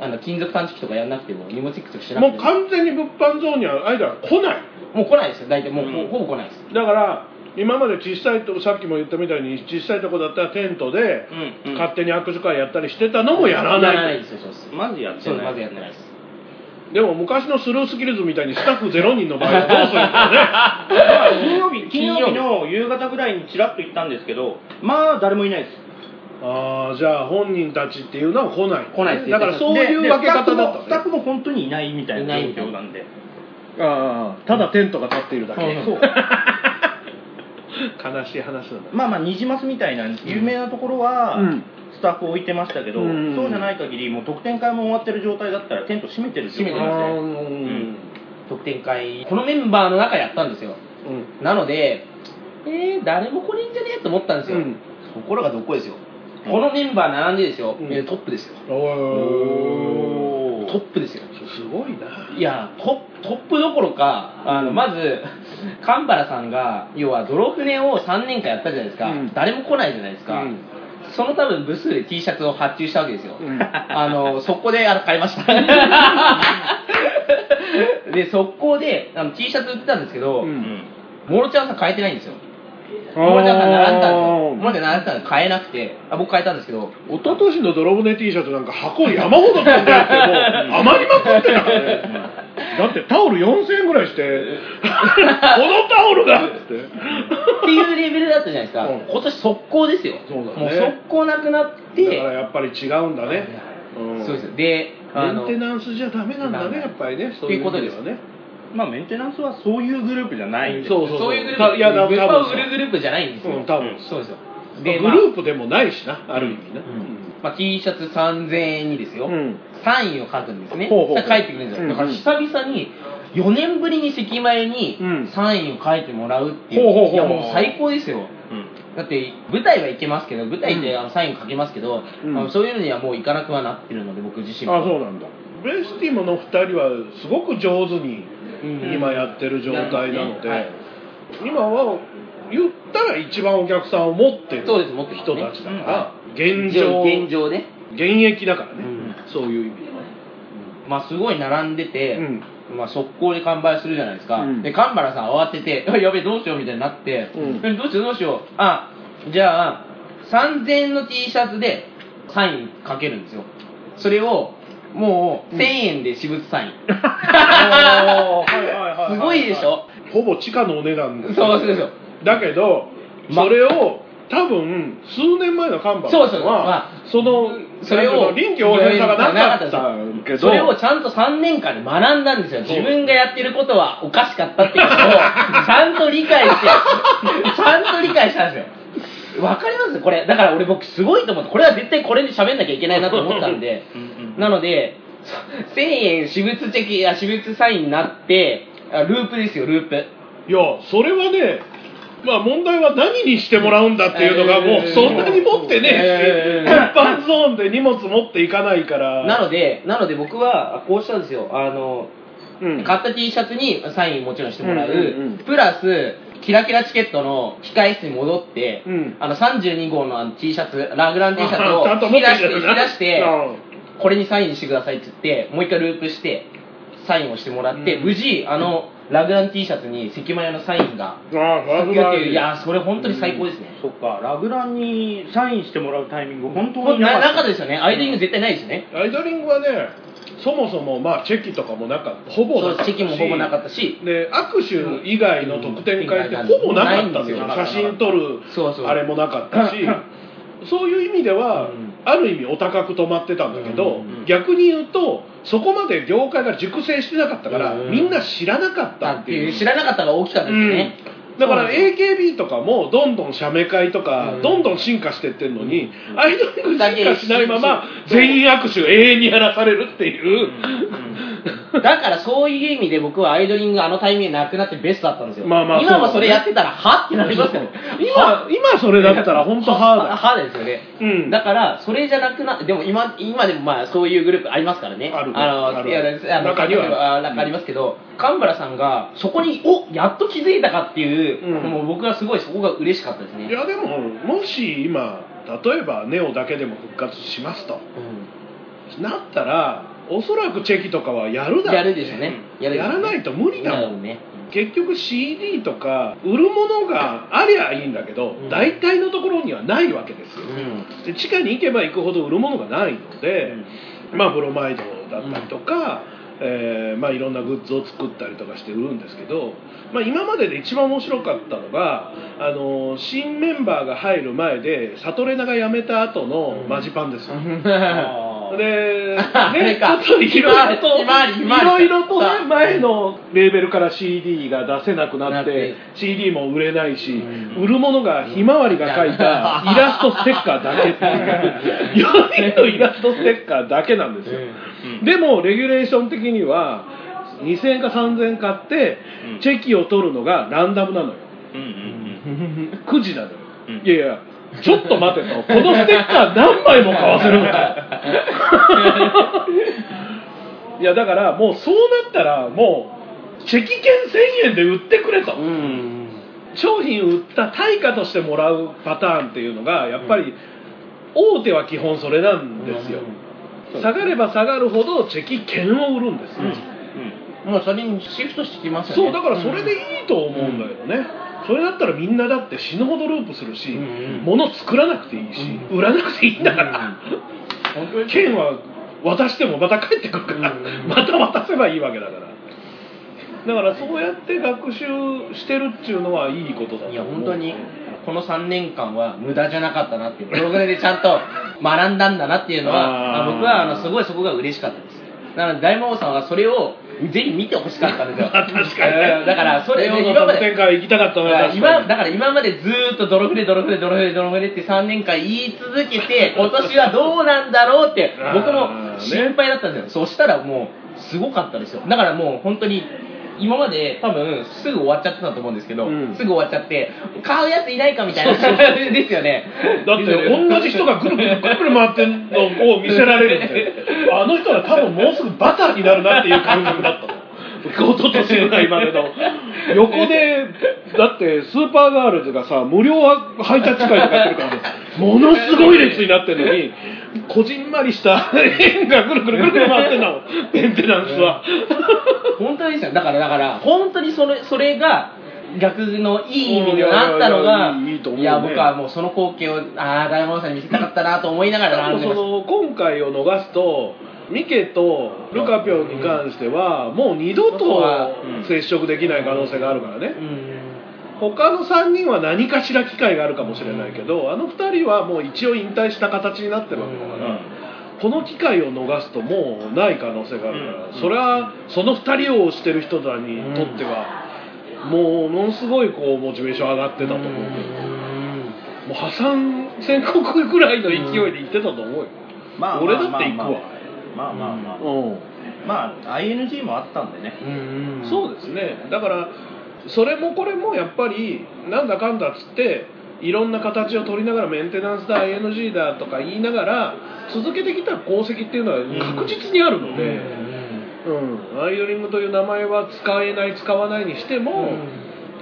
Speaker 3: あの金属探知機とかやんなくても、荷物チェックとかしなくても。
Speaker 1: もう完全に物販ゾーンにはアイドルは来ない
Speaker 3: もう来ないですよ。大体もう、
Speaker 2: うん
Speaker 3: ほほぼ来ないです。
Speaker 1: だから今まで小さいとさっきも言ったみたいに小さいとこだったらテントで
Speaker 2: うんうん
Speaker 1: 勝手に握手会やったりしてたのもやら
Speaker 3: や
Speaker 1: ない
Speaker 3: ですよ、そうです。
Speaker 2: まずやって
Speaker 3: まずやってないです。
Speaker 1: でも昔のスルースキルズみたいにスタッフ0人の場合はどうするんだろうね。
Speaker 2: ま [laughs] あ金曜日金曜日
Speaker 3: 金
Speaker 2: の夕方ぐらいにちらっと行ったんですけどまあ誰もいないです。
Speaker 1: ああじゃあ本人たちっていうのは来ない。
Speaker 3: 来ないです。
Speaker 1: だからそういう
Speaker 2: で
Speaker 1: 分け方だ
Speaker 2: でスタッ
Speaker 1: った。ね
Speaker 2: フもスタッフも本当にいないみたいな状況なんで。
Speaker 1: ああただテントが立っているだけ。
Speaker 3: そう [laughs]
Speaker 1: 悲しい話だな。
Speaker 2: まあまあニジマスみたいな有名なところは
Speaker 1: うん。
Speaker 2: スタッフ置いてましたけど、
Speaker 1: うん。
Speaker 2: そうじゃない限りもう特典会も終わってる状態だったらテント閉めてる
Speaker 3: 閉めて
Speaker 1: あ
Speaker 3: ます
Speaker 1: ー
Speaker 3: ね特典会、このメンバーの中やったんですよ。
Speaker 1: うん。
Speaker 3: なので、えー、誰も来ねえんじゃねえと思ったんですよ。
Speaker 1: うん。
Speaker 3: ところがどこですよ。このメンバー並んでですよ、
Speaker 1: うん。
Speaker 3: えートップですよ。
Speaker 1: お
Speaker 3: トップですよ。
Speaker 1: すごいな。い
Speaker 3: やトップトップどころかあのまず神原さんが要は泥船を3年間やったじゃないですか、
Speaker 1: うん。
Speaker 3: 誰も来ないじゃないですか、
Speaker 1: うん
Speaker 3: その多分部数で T シャツを発注したわけですよ、
Speaker 1: うん。[laughs]
Speaker 3: あの速攻であの買いました。[laughs] で速攻であの T シャツ売ってたんですけど、
Speaker 1: うん。
Speaker 3: モロちゃんさん買えてないんですよ。モロちゃんさん並んでたんですよ。モロちゃん並んでたんで買えなくて。あ僕買えたんですけど。
Speaker 1: 一昨年の泥船 T シャツなんか箱山ほど飛んであってもう余りまくってた。からねだってタオル4000円ぐらいしてこのタオルがっつって。
Speaker 3: っていうレベルだったじゃないですか、
Speaker 1: うん。
Speaker 3: 今年速攻ですよ。
Speaker 1: そうだね。
Speaker 3: もう速攻なくなって。
Speaker 1: だからやっぱり違うんだね、ん。
Speaker 3: そうですよ。で
Speaker 1: メンテナンスじゃダメなんだねやっぱりねそういう意味ではね。
Speaker 2: まあメンテナンスはそういうグループじゃないんで
Speaker 1: そうそう
Speaker 3: そう。いうグループ。
Speaker 1: たいやだ
Speaker 3: 物販を売るグループじゃないんですよ、
Speaker 1: うん多分
Speaker 3: そう。ですよ。
Speaker 1: で
Speaker 3: で、
Speaker 1: グループでもないしなある意味ね
Speaker 3: まあ、T シャツ3000円にですよ、
Speaker 1: うん
Speaker 3: サインを書くんですね。
Speaker 1: ほうほう
Speaker 3: 書いてくれるんですよ、
Speaker 1: うん。
Speaker 3: だから久々に4年ぶりに席前に
Speaker 1: うん。
Speaker 3: サインを書いてもらうっていう、
Speaker 1: ほうほうほう
Speaker 3: いやもう最高ですよ。
Speaker 2: うん。
Speaker 3: だって舞台は行けますけど舞台であのサイン書けますけど、
Speaker 1: うん。
Speaker 3: あのそういうのにはもう行かなくはなってるので僕自身も。
Speaker 1: あそうなんだ。ブレスティモの2人はすごく上手に
Speaker 3: うん。
Speaker 1: 今やってる状態なので、
Speaker 3: はい。
Speaker 1: 今は言ったら一番お客さんを持ってる
Speaker 3: そうです持ってます
Speaker 1: 人
Speaker 3: ね
Speaker 1: たちだから、現状
Speaker 3: 現状ね。
Speaker 1: 現役だからね、
Speaker 3: うん
Speaker 1: そういう意味で
Speaker 3: まあすごい並んでて、
Speaker 1: うん。
Speaker 3: まあ速攻で完売するじゃないですか、
Speaker 1: うん。
Speaker 3: で神原さん慌てて [laughs] あやべえどうしようみたいになって、
Speaker 1: うん。
Speaker 3: えどうしようどうしよう。あじゃあ3000円の T シャツでサインかけるんですよ。それをもう1000円で私物サイン、[laughs] すごいでしょ？
Speaker 1: ほぼ地下のお値段です
Speaker 3: そうそうそう。
Speaker 1: だけど、
Speaker 3: ま
Speaker 1: それを多分数年前の看板
Speaker 3: そうそうま
Speaker 1: は
Speaker 3: あ
Speaker 1: その
Speaker 3: それを
Speaker 1: 臨機応変さがなかったけど
Speaker 3: それをちゃんと3年間で学んだんですよ。自分がやってることはおかしかったっていうことを [laughs] ちゃんと理解してちゃんと理解したんですよ。わかります？これ。だから俺僕すごいと思ってこれは絶対これで喋んなきゃいけないなと思ったんで。[laughs] なので1000円私物チェキや私物サインになってあループですよループ。
Speaker 1: いやそれはねまあ問題は何にしてもらうんだっていうのがもう
Speaker 3: えー。
Speaker 1: そんなに持ってね
Speaker 3: え
Speaker 1: 一般ゾーンで荷物持っていかないから。
Speaker 3: なのでなので僕はこうしたんですよ。あの
Speaker 1: うん。
Speaker 3: 買った T シャツにサインもちろんしてもらう,、プラスキラキラチケットの控え室に戻って、
Speaker 1: うん。
Speaker 3: あの32号の T シャツラグラン T シャツを引き出して出して
Speaker 1: うん。
Speaker 3: これにサインしてくださいって言ってもう一回ループしてサインをしてもらって、
Speaker 1: うん。
Speaker 3: 無事あのラグラン T シャツに関間屋のサインが
Speaker 1: ああ
Speaker 3: 咲くよっていやそれ本当に最高ですね、
Speaker 2: そっか。ラグランにサインしてもらうタイミング本当になかった。
Speaker 3: 中ですよね。アイドリング絶対ないですよね、
Speaker 1: アイドリングはねそもそもまあチェキとかもなかった。ほぼったし。
Speaker 3: チェキもほぼなかったし。
Speaker 1: で握手以外の特典会ってほぼなかったんですよ。
Speaker 3: うん
Speaker 1: 写真撮るあれもなかったし。[laughs] そういう意味では、
Speaker 3: うん。
Speaker 1: ある意味お高く止まってたんだけど、
Speaker 3: うん。
Speaker 1: 逆に言うとそこまで業界が熟成してなかったから、
Speaker 3: うん。
Speaker 1: みんな知らなかった
Speaker 3: あって
Speaker 1: いう。
Speaker 3: 知らなかったのが大きかったですね、
Speaker 1: うんだから AKB とかもどんどん写メ会とか
Speaker 3: うん。
Speaker 1: どんどん進化してってるのに、
Speaker 3: うん。
Speaker 1: アイドリング進化しないまま全員握手永遠にやらされるっていう、
Speaker 3: だからそういう意味で僕はアイドリングあのタイミングでなくなってベストだったんですよ、
Speaker 1: まあまあ
Speaker 3: 今も
Speaker 1: そ
Speaker 3: れやってたらはってなりますよ。ね
Speaker 1: 今今それだったら本当ハードだよ。
Speaker 3: はですよね、
Speaker 1: うん。
Speaker 3: だからそれじゃなくなでも今今でもまあそういうグループありますからね。
Speaker 1: ある
Speaker 3: の
Speaker 1: あ中には。
Speaker 3: あなんかありますけど神原さんがそこにおやっと気づいたかっていう、
Speaker 1: うん。
Speaker 3: もう僕はすごいそこが嬉しかったですね。
Speaker 1: いやでももし今例えばネオだけでも復活しますと。
Speaker 3: う
Speaker 1: なったらおそらくチェキとかはやるだろう
Speaker 3: んやるでしょうね。やね。
Speaker 1: やらないと無理だもん。
Speaker 3: ね。
Speaker 1: 結局 CD とか売るものがありゃいいんだけど、
Speaker 3: ん。
Speaker 1: 大体のところにはないわけですよ、
Speaker 3: うん。
Speaker 1: で地下に行けば行くほど売るものがないので、まあブロマイドだったりとか、えーまあ、いろんなグッズを作ったりとかして売るんですけど、まあ、今までで一番面白かったのがあの新メンバーが入る前でサトレナが辞めた後のマジパンですよ、う [laughs]
Speaker 3: ん [laughs] れ
Speaker 1: ね、ちょ
Speaker 3: か
Speaker 1: っといろいろと、いろいろとね
Speaker 3: さ、
Speaker 1: 前のレーベルから CD が出せなくなっ
Speaker 3: て
Speaker 1: て、CD も売れないし、
Speaker 3: うん。
Speaker 1: 売るものがひまわりが描いたイラストステッカーだけっていう、4人のイラストステッカーだけなんですよ。でも、レギュレーション的には、2000円か3000円買って
Speaker 2: うん、
Speaker 1: チェキを取るのがランダムなのよ。
Speaker 2: うんうん
Speaker 1: 9時なのよ。
Speaker 2: うん。
Speaker 1: いやいや、ちょっと待てと。このステッカー何枚も買わせるのか。いや、だからもうそうなったら、もう、チェキ券1000円で売ってくれと。
Speaker 3: うん
Speaker 1: 商品売った対価としてもらうパターンっていうのが、やっぱり、大手は基本それなんですよ。下がれば下がるほどチェキ券を売るんですよ。
Speaker 3: もうそれにシフトしてきますよね
Speaker 1: そうだからそれでいいと思うんだけどね、それだったらみんなだって死ぬほどループするし、
Speaker 3: うんうん。
Speaker 1: 物作らなくていいし、売らなくていいんだから、
Speaker 3: 本当に。
Speaker 1: 券は渡してもまた帰ってくるから、
Speaker 3: うんうん。
Speaker 1: また渡せばいいわけだから。だからそうやって学習してるっていうのはいいことだと思う。
Speaker 3: いや本当にこの3年間は無駄じゃなかったなっていうプログレでちゃんと学んだんだなっていうのは僕はあのすごいそこが嬉しかったですなので大魔王さんはそれをぜひ見てほしかったんですよ。[laughs]
Speaker 1: 確かに
Speaker 3: うん。だからそれ
Speaker 1: ネオの
Speaker 3: 今まで
Speaker 1: 行きたかった
Speaker 3: 今だから今までずーっとドロフレドロフレドロフレドロフレって3年間言い続けて [laughs] 今年はどうなんだろうって僕も心配だったんですよ。そしたらもうすごかったですよ。だからもう本当に今まで多分すぐ終わっちゃってたと思うんですけど、
Speaker 1: うん。
Speaker 3: すぐ終わっちゃって買うやついないかみたいな感じですよね。
Speaker 1: だって同じ人がぐるぐるぐるぐる回ってんのを見せられるって。[laughs] あの人は多分もうすぐバターになるなっていう感覚だったの一昨年ぐらいまでの。[laughs] 横でだってスーパーガールズがさ無料ハイタッチ会とかやってるからね。ものすごい列になってるのにこじんまりした円がぐるぐるぐるぐる回ってんだもんメンテナンスは。
Speaker 3: 本当ですよ。だからだから本当にそれそれが逆のいい意味になったのが
Speaker 1: いや
Speaker 3: 僕はもうその光景をああ大魔王さんに見せたかったなと思いながら並んで
Speaker 1: その今回を逃すとミケとルカピョンに関してはもう二度と接触できない可能性があるからね。
Speaker 3: うん
Speaker 1: 他の3人は何かしら機会があるかもしれないけどあの2人はもう一応引退した形になってるわけだからこの機会を逃すともうない可能性があるからそれはその2人を推してる人らにとってはもうものすごいこうモチベーション上がってたと思うけどもう破産宣告ぐらいの勢いで行ってたと思うよ。
Speaker 2: まあ。
Speaker 1: 俺だって行くわ
Speaker 2: まあまあまあまあ。まあまあ、
Speaker 1: うん
Speaker 2: まあ ING もあったんでね。
Speaker 3: うんうん。
Speaker 1: そうですね。だからそれもこれもやっぱりなんだかんだっつっていろんな形を取りながらメンテナンスだ ING だとか言いながら続けてきた功績っていうのは確実にあるので、うんアイドリングという名前は使えない使わないにしても、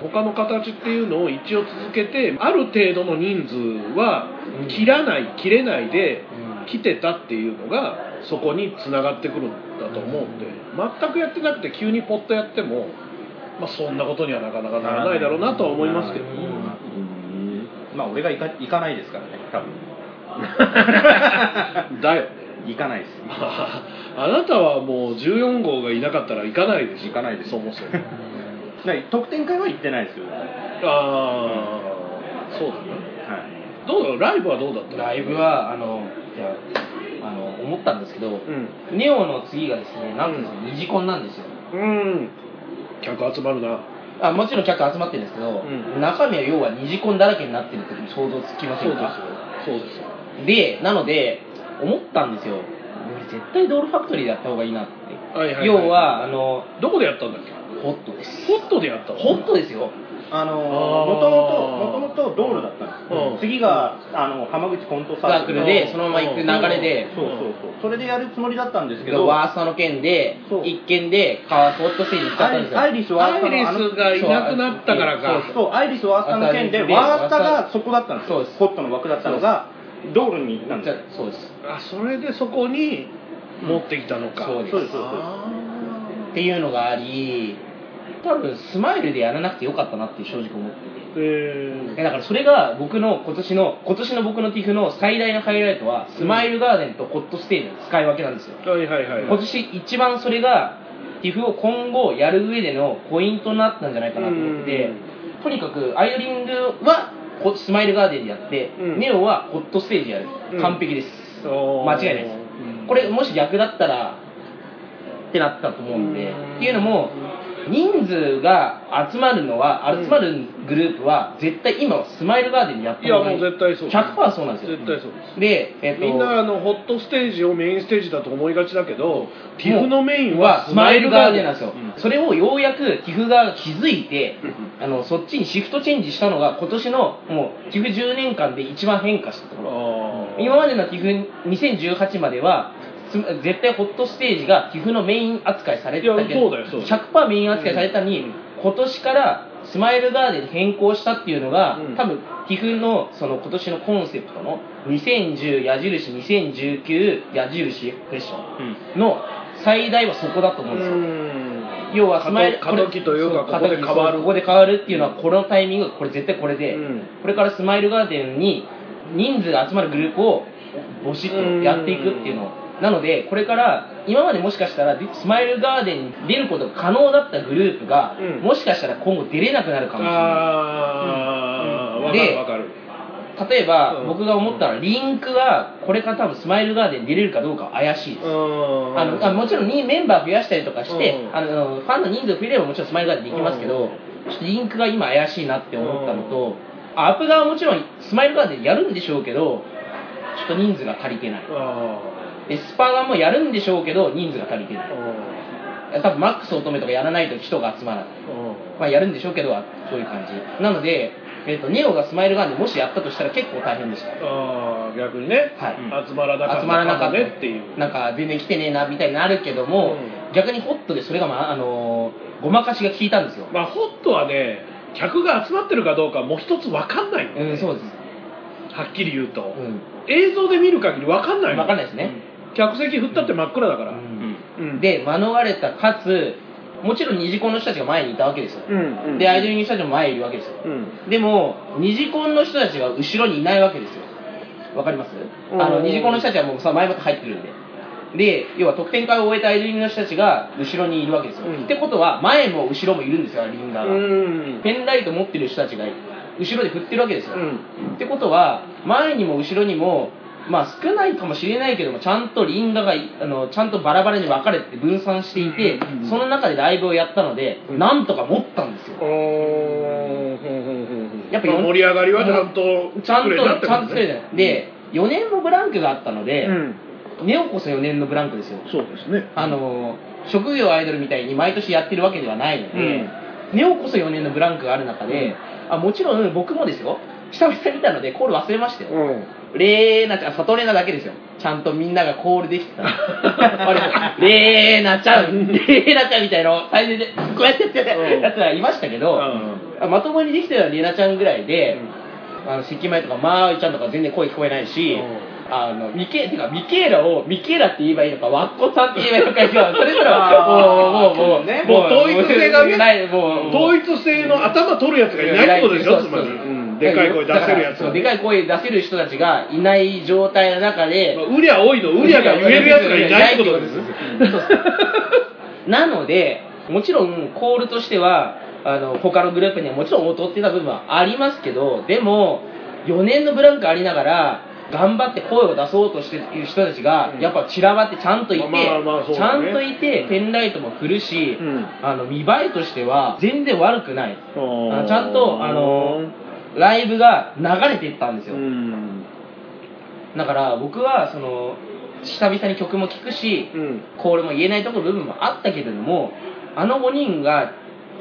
Speaker 1: 他の形っていうのを一応続けてある程度の人数は切らない切れないで来てたっていうのがそこにつながってくるんだと思うんで全くやってなくて急にポッとやっても、まあ、そんなことにはなかなかならないだろうなとは思いますけど、
Speaker 2: まあ俺が行か行かないですからね多分。[laughs]
Speaker 1: だよね。
Speaker 2: 行かないです。
Speaker 1: あなたはもう14号がいなかったら行かないでしょ。
Speaker 2: 行かないです。
Speaker 1: そもそも。[laughs]
Speaker 2: だから特典会は行ってないですよ
Speaker 1: ああそうだね
Speaker 2: はい。
Speaker 1: どうだろう？ライブはどうだった？
Speaker 3: ライブはあのいやあの思ったんですけど、
Speaker 1: うん。
Speaker 3: ネオの次がですねなんとですね、二次コンなんですよ。
Speaker 1: うん。客集まるな。
Speaker 3: あもちろん客集まってるんですけど、
Speaker 1: うん。
Speaker 3: 中身は要は二次コンだらけになってるって想像つきませんか？
Speaker 1: そうです。よ
Speaker 3: でなので思ったんですよ。俺絶対ドールファクトリーでやった方がいいなって、
Speaker 1: はいはいはい。
Speaker 3: 要はあの
Speaker 1: どこでやったんだっけ？
Speaker 3: ホットです。
Speaker 1: ホットでやったの？
Speaker 3: ホットですよ。
Speaker 2: あのもともともともとドールだったんですよ、
Speaker 1: うん。
Speaker 2: 次があの浜口コントサ
Speaker 3: サー
Speaker 2: ークル
Speaker 3: クルでそのまま行く流れで、
Speaker 2: そうそうそう。それでやるつもりだったんですけ
Speaker 3: け
Speaker 2: ど
Speaker 3: どワーストの件で一件でカーホットステージに行ったんですよ。
Speaker 2: アイリスワースタ
Speaker 1: アイリスがいなくなったからか
Speaker 2: そうアイリスワースタの件でワースタがそこだったんですよ。
Speaker 3: そうです。
Speaker 2: ホットの枠だったのがドールに行ったんです。よ
Speaker 3: そうです。
Speaker 1: あそれでそこに持ってきたのか、
Speaker 3: そうです。
Speaker 2: そうです。そうです。
Speaker 1: あ
Speaker 3: っていうのがあり多分スマイルでやらなくてよかったなって正直思ってて。
Speaker 1: ー。え
Speaker 3: えだからそれが僕の今年の今年の僕の TIFF の最大のハイライトはスマイルガーデンとホットステージの使い分けなんですよ。
Speaker 1: ー、はいはいはい。
Speaker 3: 今年一番それが TIFF を今後やる上でのポイントになったんじゃないかなと思っててとにかくアイドリングはホスマイルガーデンでやって、
Speaker 1: うん。
Speaker 3: ネオはホットステージやる。
Speaker 1: うん。
Speaker 3: 完璧です、間違いないです。これもし逆だったらってなったと思うんで、
Speaker 1: うん。
Speaker 3: っていうのも人数が集まるのは集まるグループは絶対今はスマイルガーデンでやった
Speaker 1: いやもう絶対そう。
Speaker 3: 100%そうなんですよ。
Speaker 1: 絶対そうです。
Speaker 3: で、えっと
Speaker 1: みんなあのホットステージをメインステージだと思いがちだけどティフのメインは
Speaker 3: はスマイルガーデンなんですよ、
Speaker 1: うん。
Speaker 3: それをようやくティフが気づいて、あのそっちにシフトチェンジしたのが今年のもうティフ10年間で一番変化したところ。今までのティフ2018まではつ絶対ホットステージがティフのメイン扱いされてたけど
Speaker 1: そうだよ
Speaker 3: 100%メイン扱いされたのに、
Speaker 1: うん。
Speaker 3: 今年からスマイルガーデンに変更したっていうのが、
Speaker 1: うん。
Speaker 3: 多分ティフのその今年のコンセプトの2010矢印2019矢印クエスチョンの最大はそこだと思うんですよ、
Speaker 1: うん。
Speaker 3: 要はスマイル
Speaker 1: 過渡期というかここで変わる。
Speaker 3: ここで変わるっていうのはこのタイミングこれ絶対これで、
Speaker 1: うん。
Speaker 3: これからスマイルガーデンに人数が集まるグループをボシッとやっていくっていうのなのでこれから今までもしかしたらスマイルガーデンに出ることが可能だったグループが、
Speaker 1: うん。
Speaker 3: もしかしたら今後出れなくなるかもしれない。で例えば、
Speaker 1: うん。
Speaker 3: 僕が思ったのはリンクがこれから多分スマイルガーデンに出れるかどうかは怪しいです、
Speaker 1: うん。
Speaker 3: あのあもちろんにメンバー増やしたりとかして、
Speaker 1: うん。
Speaker 3: あのファンの人数増えればもちろんスマイルガーデンできますけど、
Speaker 1: うん。
Speaker 3: ちょっとリンクが今怪しいなって思ったのと、あアプガはもちろんスマイルガーデンやるんでしょうけどちょっと人数が足りてない
Speaker 1: あ
Speaker 3: でスパガもやるんでしょうけど人数が足りてない。
Speaker 1: ー
Speaker 3: 多分マックス乙女とかやらないと人が集まらない。
Speaker 1: うん。
Speaker 3: まあやるんでしょうけどそういう感じ。なので、えっとネオがスマイルガンもしやったとしたら結構大変でした。
Speaker 1: あー逆にね、
Speaker 3: はい。
Speaker 1: 集まらなかった
Speaker 3: 集まらなかった。
Speaker 1: ねっていう。
Speaker 3: なんか全然来てねえなみたいになるけども、
Speaker 1: う
Speaker 3: 逆にホットでそれが、まああのーごまかしが効いたんですよ、
Speaker 1: まあホットはね客が集まってるかどうかもう一つ分かんないの、
Speaker 3: うん、そうです、
Speaker 1: はっきり言うと、
Speaker 3: うん、
Speaker 1: 映像で見る限り分かんないの
Speaker 3: 分かんないですね、
Speaker 1: 客席振ったって真っ暗だから、
Speaker 3: うん。
Speaker 1: うん。
Speaker 3: で免れたかつもちろん二次コンの人たちが前にいたわけですよ、
Speaker 1: うんうん
Speaker 3: でアイドルの人たちも前にいるわけですよ。
Speaker 1: うん。
Speaker 3: でも二次コンの人たちが後ろにいないわけですよ。わかります？
Speaker 1: うん
Speaker 3: あの二次コンの人たちはもうさ前もって入ってるんで。で要は得点会を終えたアイドリングの人たちが後ろにいるわけですよ、
Speaker 1: うん。
Speaker 3: ってことは前も後ろもいるんですよリンガーが、
Speaker 1: うん。
Speaker 3: ペンライト持ってる人たちが後ろで振ってるわけですよ、
Speaker 1: うん。
Speaker 3: ってことは前にも後ろにもまあ少ないかもしれないけどもちゃんとリンガがいあのちゃんとバラバラに分かれて分散していて、
Speaker 1: うんうんうん。
Speaker 3: その中でライブをやったので、
Speaker 1: うん。
Speaker 3: なんとか持ったんですよ。やっぱ
Speaker 1: まあ盛り上がりはちゃんと
Speaker 3: ちゃんとちゃんと作れ
Speaker 1: ね
Speaker 3: てないで4年もブランクがあったので、
Speaker 1: うん。
Speaker 3: ネオこそ4年のブランクですよ。
Speaker 1: そうですね。
Speaker 3: あの職業アイドルみたいに毎年やってるわけではないので、ネオこそ4年のブランクがある中で、あもちろん僕もですよ。久々に見たのでコール忘れましたよ、
Speaker 1: うん
Speaker 3: レーナちゃん、里レナだけですよ。ちゃんとみんながコールできてた。あれレーナちゃん、レーナちゃんみたいのを最初で、こうやってやって
Speaker 1: うん
Speaker 3: やつはいましたけど、あまともにできてるのはレーナちゃんぐらいで、あの、関前とかマーイちゃんとか全然声聞こえないし、あの、ミケ、てか、ミケーラを、ミケーラって言えばいいのか、ワッコさんって言えばいいのか。それぞれは、もう、もう、もう、
Speaker 2: ね
Speaker 1: もう統一性がね
Speaker 3: ない、もう、
Speaker 1: 統一性の頭取るやつがいないってことでしょつまり、でかい声出せるやつ。
Speaker 3: そうでかい声出せる人たちがいない状態の中で、
Speaker 1: まあ、うりゃ多いの。うりゃが言えるやつがいないってことです。
Speaker 3: なので、もちろんコールとしては、あの他のグループにはもちろん劣ってた部分はありますけど、でも、4年のブランクありながら、頑張って声を出そうとしている人たちが、やっぱ散らばってちゃんといて、ちゃんといて、ペンライトも振るし、
Speaker 1: うん。
Speaker 3: あの見栄えとしては全然悪くない。ちゃんと、あの、ライブが流れていったんですよ。
Speaker 1: うん。
Speaker 3: だから僕はその久々に曲も聴くし、
Speaker 1: うん。
Speaker 3: コールも言えないところ部分もあったけれどもあの5人が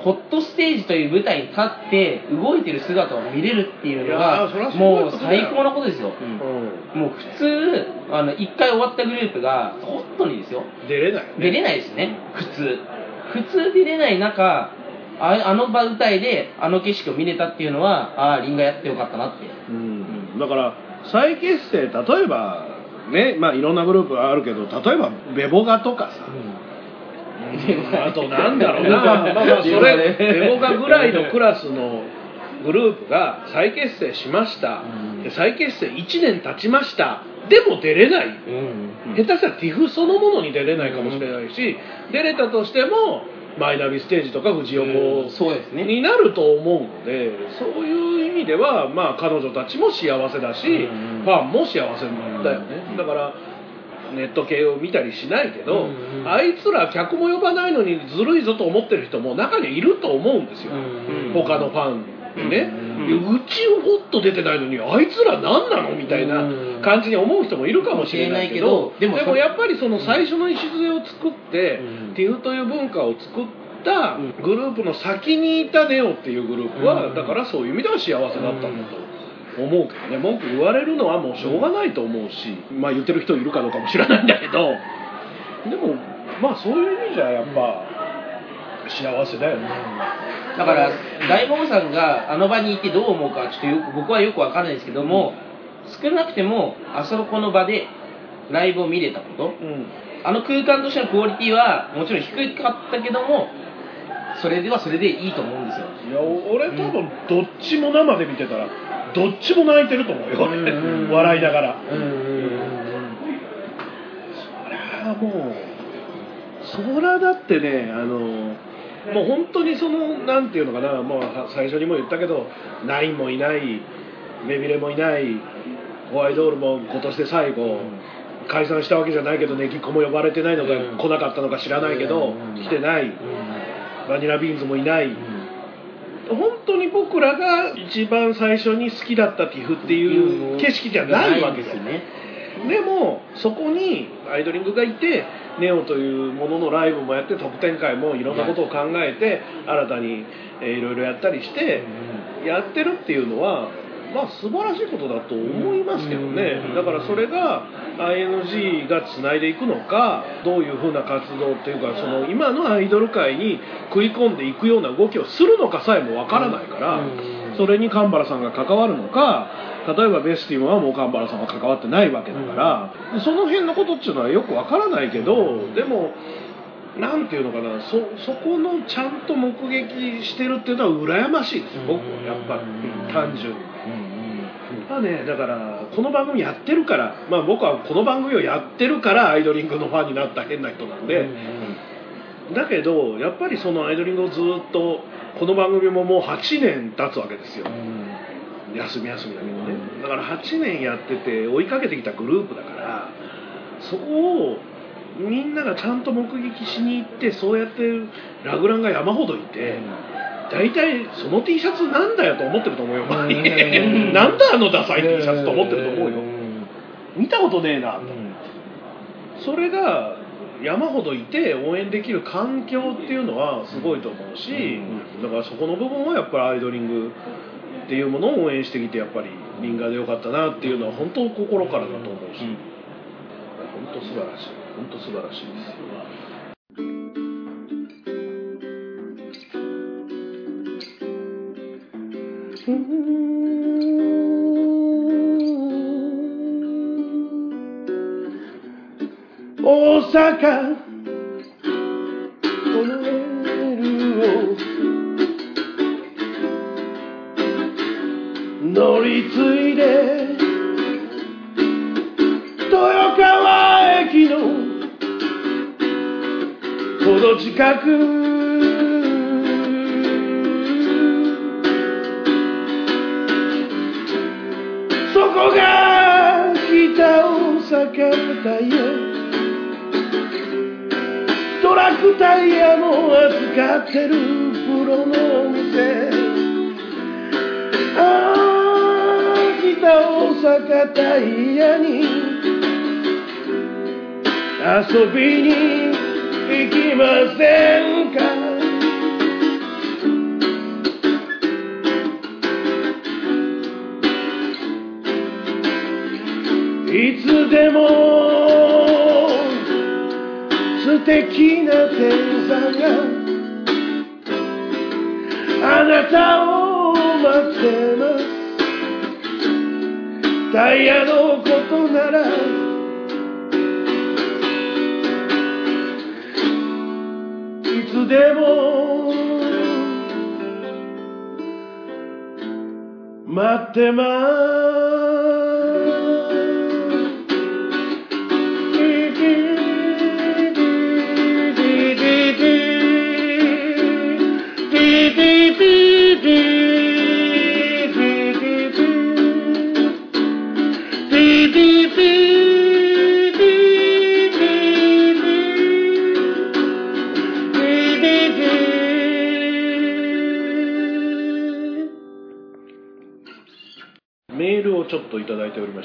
Speaker 3: ホットステージという舞台に立って動いてる姿を見れるっていうのがもう最高なことですよ、
Speaker 1: うん。
Speaker 3: もう普通あの1回終わったグループがホットにですよ。
Speaker 1: 出れないね。
Speaker 3: 出れないですね。普通。普通出れない中ああの場舞台であの景色を見れたっていうのはああリンガやってよかったなって。
Speaker 1: うん。だから再結成例えばねまあいろんなグループがあるけど例えばベボガとかさ、あとなんだろうな、[laughs] まあまあそれ、ベボガぐらいのクラスのグループが再結成しました、で再結成1年経ちました、でも出れない、
Speaker 3: うん。
Speaker 1: 下手したら TIFF そのものに出れないかもしれないし、出れたとしても、マイナビステージとか富士横
Speaker 3: そうですね。
Speaker 1: になると思うので、そういう意味では、まあ、彼女たちも幸せだし、
Speaker 3: うん
Speaker 1: ファンも幸せだよね。だからネット系を見たりしないけど、
Speaker 3: うん
Speaker 1: あいつら客も呼ばないのにずるいぞと思ってる人も中にはいると思うんですよ、
Speaker 3: うん
Speaker 1: 他のファンでね、
Speaker 3: うん。
Speaker 1: うちをほっと出てないのにあいつら何なのみたいな
Speaker 3: うん。
Speaker 1: 感じに思う人もいるかもしれないけど
Speaker 3: でも
Speaker 1: でもやっぱりその最初の礎を作って、
Speaker 3: うん。
Speaker 1: ティフという文化を作った
Speaker 3: うん。
Speaker 1: グループの先にいたネオっていうグループは、
Speaker 3: うん。
Speaker 1: だからそういう意味では幸せだったんだと思うけどね。文句言われるのはもうしょうがないと思うし、まあ言ってる人いるかどうかも知らないんだけど。でもまあそういう意味じゃやっぱ幸せだよね。
Speaker 3: だから大門さんがあの場にいてどう思うかちょっとよく僕はよくわかんないですけども、少なくてもあそこの場でライブを見れたこと。
Speaker 1: うん。
Speaker 3: あの空間としてのクオリティはもちろん低かったけどもそれではそれでいいと思うんですよ。
Speaker 1: いやお俺多分どっちも生で見てたらどっちも泣いてると思うよ、
Speaker 3: うん。うんうん
Speaker 1: 笑いながら、
Speaker 3: うん。うん。
Speaker 1: そりゃもうそりゃだってねあのもう本当にそのなんていうのかなもう最初にも言ったけどナインもいないベビレもいないホワイトールも今年で最後、解散したわけじゃないけど Negicco も呼ばれてないのか、
Speaker 3: うん。
Speaker 1: 来なかったのか知らないけど、
Speaker 3: うん。
Speaker 1: 来てない、
Speaker 3: うん。
Speaker 1: バニラビーンズもいない、本当に僕らが一番最初に好きだった TIF っていう景色じゃないわけですよ
Speaker 3: ね。
Speaker 1: でもそこにアイドリングがいてネオというもののライブもやって特典会もいろんなことを考えて新たにえーいろいろやったりしてやってるっていうのはまあ素晴らしいことだと思いますけどね。
Speaker 3: うん。
Speaker 1: だからそれが ING がつないでいくのかどういうふうな活動っていうかその今のアイドル界に食い込んでいくような動きをするのかさえもわからないから
Speaker 3: うん
Speaker 1: それに神原さんが関わるのか例えばベスティンはもう神原さんは関わってないわけだから、その辺のことっていうのはよくわからないけど、でもなんていうのかなそそこのちゃんと目撃してるっていうのは羨ましいです僕はやっぱり単純に。まあね、だからこの番組やってるから、まあ、僕はこの番組をやってるからアイドリングのファンになった変な人なんで、だけどやっぱりそのアイドリングをずっとこの番組ももう8年経つわけですよ、休み休みだけどね。だから8年やってて追いかけてきたグループだからそこをみんながちゃんと目撃しに行ってそうやってラグランが山ほどいて、大体その T シャツなんだよと思ってると思うよ。周り [laughs] なんだあのダサい T シャツと思ってると思うよ。見たことねえなと。それが山ほどいて応援できる環境っていうのはすごいと思うし、だからそこの部分はやっぱりアイドリングっていうものを応援してきてやっぱりリンガーでよかったなっていうのは本当心からだと思うし、本当素晴らしい。本当素晴らしい。です阪このメールを。乗り継いで豊川駅のほど近く。そこが北大阪タイタイヤも扱ってるプロのお店。ああ北大阪タイヤに。遊びに行きませんか？いつでもな天さんがあなたを待ってます。タイヤのことならいつでも待ってメ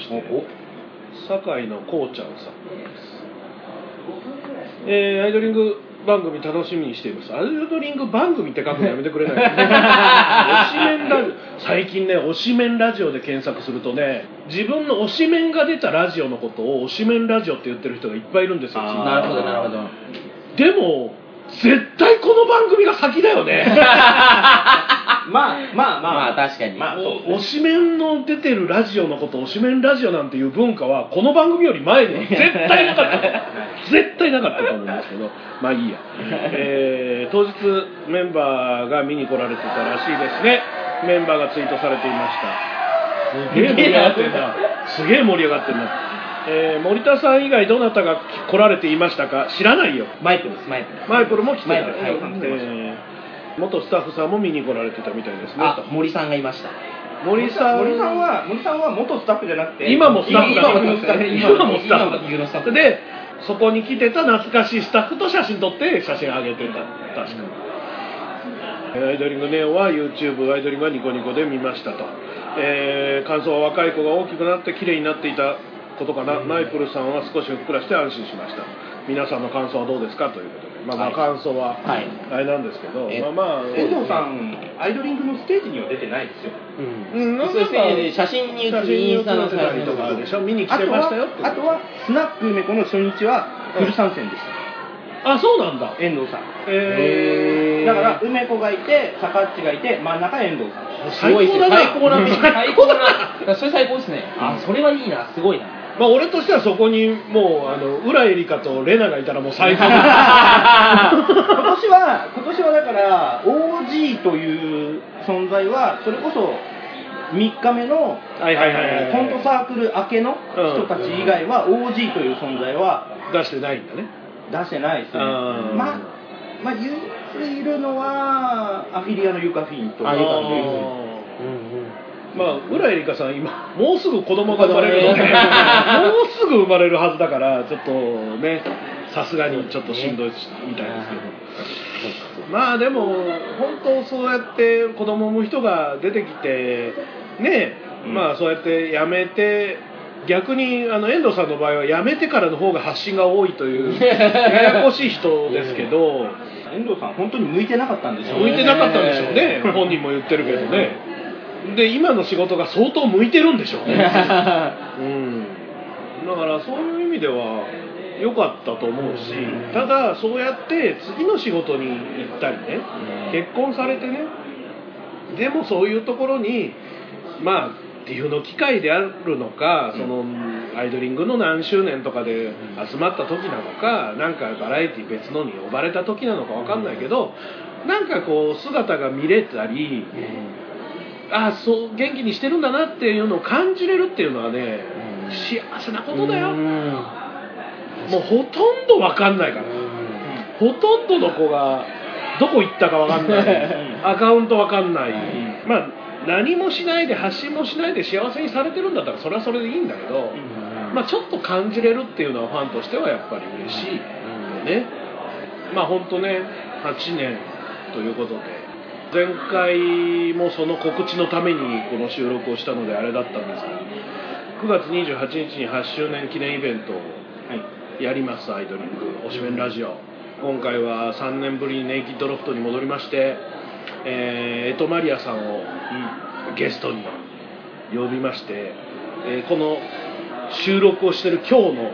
Speaker 1: だいておりまして堺のこうちゃんさん。ですえーアイドリング番組楽しみにしています。アイドリング番組って書くのやめてくれない。[laughs] 推しメンラジオ最近ね推しメンラジオで検索するとね自分の推しメンが出たラジオのことを推しメンラジオって言ってる人がいっぱいいるんですよ。
Speaker 3: なるほどなるほど。
Speaker 1: でも絶対この番組が先だよね [laughs]
Speaker 2: まあまあまあ。
Speaker 3: まあ確かに
Speaker 2: まあそう
Speaker 1: 推しメンの出てるラジオのこと推しメンラジオなんていう文化はこの番組より前には絶対なかった絶対なかったと思うんですけどまあいいや、えー当日メンバーが見に来られてたらしいですねメンバーがツイートされていましたすげえ盛り上がってんなすげえ盛り上がってんな、えー森田さん以外どなたが来られていましたか知らないよ
Speaker 3: マイプですマイプです
Speaker 1: マイプルも来てた、
Speaker 3: マイプルはい
Speaker 1: えー元スタッフさんも見に来られてたみたいですね。
Speaker 3: あ森さんがいました。
Speaker 1: 森さん。
Speaker 2: 森さんは森さんは元スタッフじゃなくて
Speaker 1: 今もスタッフだ
Speaker 2: 今もスタッフ
Speaker 1: 今もスタッフ
Speaker 3: 今もスタッフ
Speaker 1: でそこに来てた懐かしいスタッフと写真撮って写真上げてた確かアイドリングネオは YouTube アイドリングはニコニコで見ましたと、えー感想は若い子が大きくなって綺麗になっていたことかな、ナイプルさんは少しふっくらして安心しました。皆さんの感想はどうですか？ということでまあまあ
Speaker 3: はい
Speaker 1: 感想は
Speaker 3: はい。
Speaker 1: あれなんですけど、
Speaker 3: え
Speaker 1: まあまあ
Speaker 2: 遠藤さんアイドリングのステージには出てないですよ
Speaker 1: うん。なんか
Speaker 3: 写真に写るインスタの
Speaker 1: 写真に写ってたりとかでしょ。見に来て
Speaker 2: あとは
Speaker 1: ましたよ
Speaker 2: あとはスナック梅子の初日はフル参戦でした、
Speaker 1: あそうなんだ。
Speaker 2: 遠藤さん。
Speaker 1: えー、
Speaker 2: だから梅子がいて坂っちがいて真ん中遠藤さん。
Speaker 3: すごいですね
Speaker 1: 最高だな。
Speaker 3: 最高な。最高な。[laughs] それ最高ですね。あそれはいいな。すごいな
Speaker 1: まあ俺としてはそこにもうあの浦エリカとレナがいたらもう最高。だ
Speaker 2: 今年は今年はだから OG という存在はそれこそ3日目のコントサークル明けの人たち以外は OG という存在は
Speaker 1: 出してないんだね。
Speaker 2: 出してないですね。
Speaker 1: うん
Speaker 2: まあまあ唯一いるのはアフィリアのユカフィンと
Speaker 3: あユカフィン
Speaker 1: まあ浦エリカさん今もうすぐ子供が生まれるのでもうすぐ生まれるはずだからちょっとねさすがにちょっとしんどいみたいですけど。まあでも本当そうやって子供を産む人が出てきてね、まあそうやって辞めて逆にあの遠藤さんの場合は辞めてからの方が発信が多いという [laughs] ややこしい人ですけど。
Speaker 2: 遠藤さん本当に向いてなかったんでしょう
Speaker 1: 向いてなかったんでしょうね。[laughs] 本人も言ってるけどねで今の仕事が相当向いてるんでしょうね。[laughs] うん。だからそういう意味では良かったと思うしただそうやって次の仕事に行ったりね結婚されてねでもそういうところにまあっていうの機会であるのか、そのアイドリングの何周年とかで集まった時なのかなんかバラエティ別のに呼ばれた時なのかわかんないけど、なんかこう姿が見れたり、ああそう元気にしてるんだなっていうのを感じれるっていうのはね、幸せなことだよ、もうほとんどわかんないから、ほとんどの子がどこ行ったかわかんない。アカウントわかんない、まあ何もしないで発信もしないで幸せにされてるんだったらそれはそれでいいんだけど、まあ、ちょっと感じれるっていうのはファンとしてはやっぱり嬉しいよね、まあ本当ね8年ということで前回もその告知のためにこの収録をしたのであれだったんですが9月28日に8周年記念イベントをやりますアイドリング推しメンラジオ。今回は3年ぶりにネイキッドロフトに戻りまして、えーエトマリアさんをゲストに呼びまして、えーこの収録をしてる今日の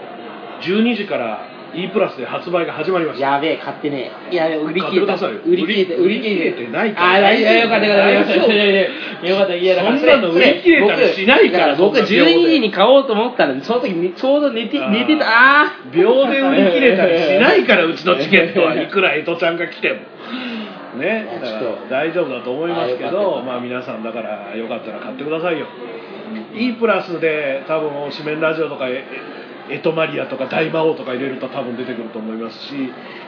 Speaker 1: 12時から E プラスで発売が始まりました。
Speaker 3: やべえ、買ってねえ。いや、売り切れた。
Speaker 1: 買ってくださいよ。
Speaker 3: 売り切れて、売り切れて。
Speaker 1: 売り切れてないから。
Speaker 3: あ、大丈夫。よかったよかった。よかった。いやだから
Speaker 1: そんなの売り切れたりしないから
Speaker 3: 僕、
Speaker 1: そんな秒で
Speaker 3: 12時に買おうと思ったら、その時にちょうど寝て、寝てた、あー。
Speaker 1: 秒で売り切れたりしないから [laughs] うちのチケットはいくら江戸ちゃんが来ても。ね。だから
Speaker 3: ちょっと。
Speaker 1: 大丈夫だと思いますけどまあ皆さんだからよかったら買ってくださいよ。E プラスで多分紙面ラジオとかえエトマリアとか大魔王とか入れると多分出てくると思いますし、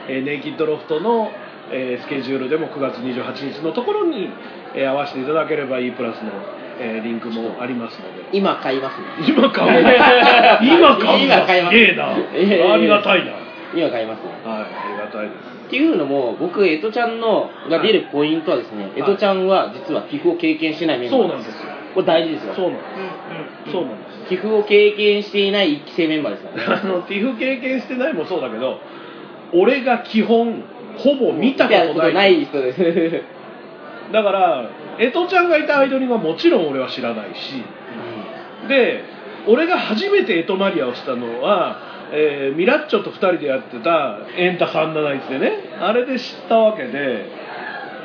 Speaker 1: えーネイキッドロフトの、えースケジュールでも9月28日のところに、えー合わせていただければ E プラスの、えーリンクもありますので。
Speaker 3: 今買いますね。
Speaker 1: 今買う [laughs] 今買う
Speaker 3: 今買います。
Speaker 1: すげえな。
Speaker 3: ええ
Speaker 1: ありがたいな。
Speaker 3: 今買いますね。
Speaker 1: はいありがたいです。
Speaker 3: っていうのも、僕、エトちゃんのが出るポイントはですね、
Speaker 1: い。
Speaker 3: エトちゃんは実は寄付を経験してないメンバー
Speaker 1: そうなんですよ。
Speaker 3: これ大事ですよ。
Speaker 1: そうなんです。そうなんです
Speaker 3: 寄付を経験していない一期生メンバーですからね。[laughs]
Speaker 1: あのティフ経験してないもそうだけど俺が基本ほぼ見たことない
Speaker 3: ない人です。
Speaker 1: だから江戸ちゃんがいたアイドリングはもちろん俺は知らないしで俺が初めてエトマリアをしたのは、えーミラッチョと2人でやってた「エンタ371」でねあれで知ったわけで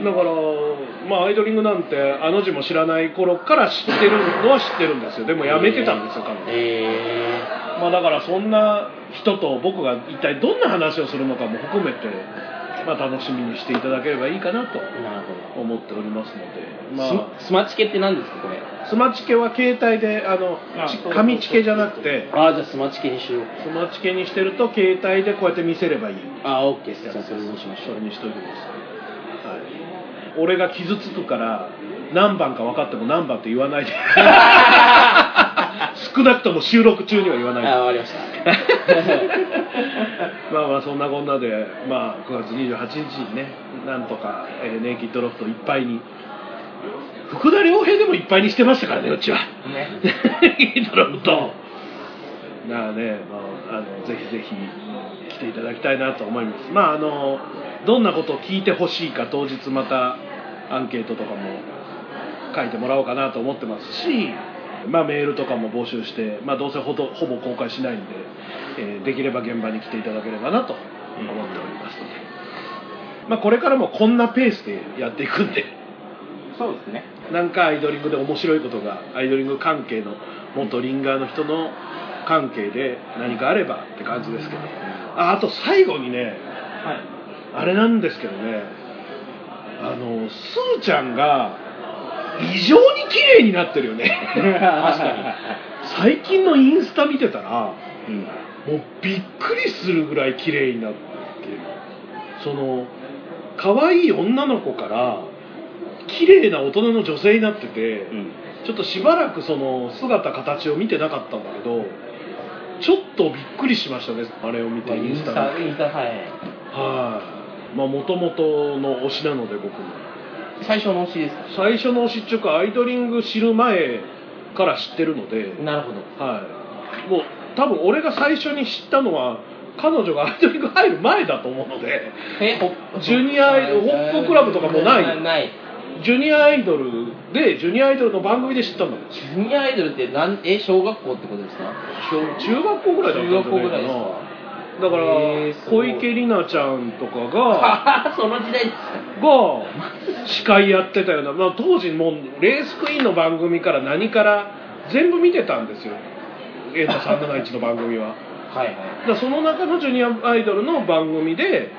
Speaker 1: だからまあアイドリングなんてあの字も知らない頃から知ってるのは知ってるんですよでもやめてたんですよ彼女
Speaker 3: え
Speaker 1: まあだからそんな人と僕が一体どんな話をするのかも含めて、まあ、楽しみにしていただければいいかなと思っておりますので、
Speaker 3: ど。
Speaker 1: まあ、
Speaker 3: ススマチケって何ですか、これ？
Speaker 1: スマチケは携帯であのち紙チケじゃなくて
Speaker 3: ああ、じゃあスマチケにしよう。
Speaker 1: スマチケにしてると携帯でこうやって見せればいい
Speaker 3: ああ、オッケーです。じゃあそれにしましょ
Speaker 1: それにしといてください、俺が傷つくから何番か分かっても何番って言わないで。[laughs] 少なくとも収録中には言わ
Speaker 3: う。
Speaker 1: ない。で
Speaker 3: ああ、わかりました。[laughs]
Speaker 1: まあまあそんなこんなで、まあ、9月28日にねなんとか、えーネイキッドロフトいっぱいに福田良平でもいっぱいにしてましたからね。うちは。[laughs] ネイキッドロフト。だからね、まあ、あのぜひぜひ来ていただきたいなと思います。まああのどんなことを聞いてほしいか当日またアンケートとかも書いてもらおうかなと思ってますし、まあ、メールとかも募集して、まあ、どうせほどほぼ公開しないんで、えーできれば現場に来ていただければなと思っております。ので、まあ、これからもこんなペースでやっていくんで。
Speaker 2: そうですね。
Speaker 1: なんかアイドリングで面白いことがアイドリング関係の元リンガーの人の関係で何かあればって感じですけどああと最後にね
Speaker 2: はい。
Speaker 1: あれなんですけどねあのすーちゃんが異常に綺麗になってるよね。
Speaker 3: 確か
Speaker 1: 最近のインスタ見てたら、もうびっくりするぐらい綺麗になってる。その可愛い女の子から綺麗な大人の女性になってて、ちょっとしばらくその姿形を見てなかったんだけどちょっとびっくりしましたねあれを見て
Speaker 3: に。
Speaker 1: インスタ
Speaker 3: はい。
Speaker 1: もともとの推しなので僕も。
Speaker 3: 最初の推しですか？
Speaker 1: 最初の推しっていうかアイドリング知る前から知ってるので、
Speaker 3: なるほど。
Speaker 1: はい、もう多分俺が最初に知ったのは彼女がアイドリング入る前だと思うので。ジュニアホップクラブとかもない。
Speaker 3: ない
Speaker 1: ジュニアアイドルでジュニアアイドルの番組で知ったんだもん
Speaker 3: ジュニアアイドルってなんえ小学校ってことですか？
Speaker 1: 小中学校ぐらいだったんじゃ
Speaker 3: 中学校ぐらいです
Speaker 1: な
Speaker 3: か？
Speaker 1: だから小池里奈ちゃんとかが [laughs]
Speaker 3: その時代
Speaker 1: が司会やってたような、まあ、当時もうレースクイーンの番組から何から全部見てたんですよ。エンタ371の番組は。[laughs]
Speaker 3: はいはい。
Speaker 1: だその中のジュニアアイドルの番組で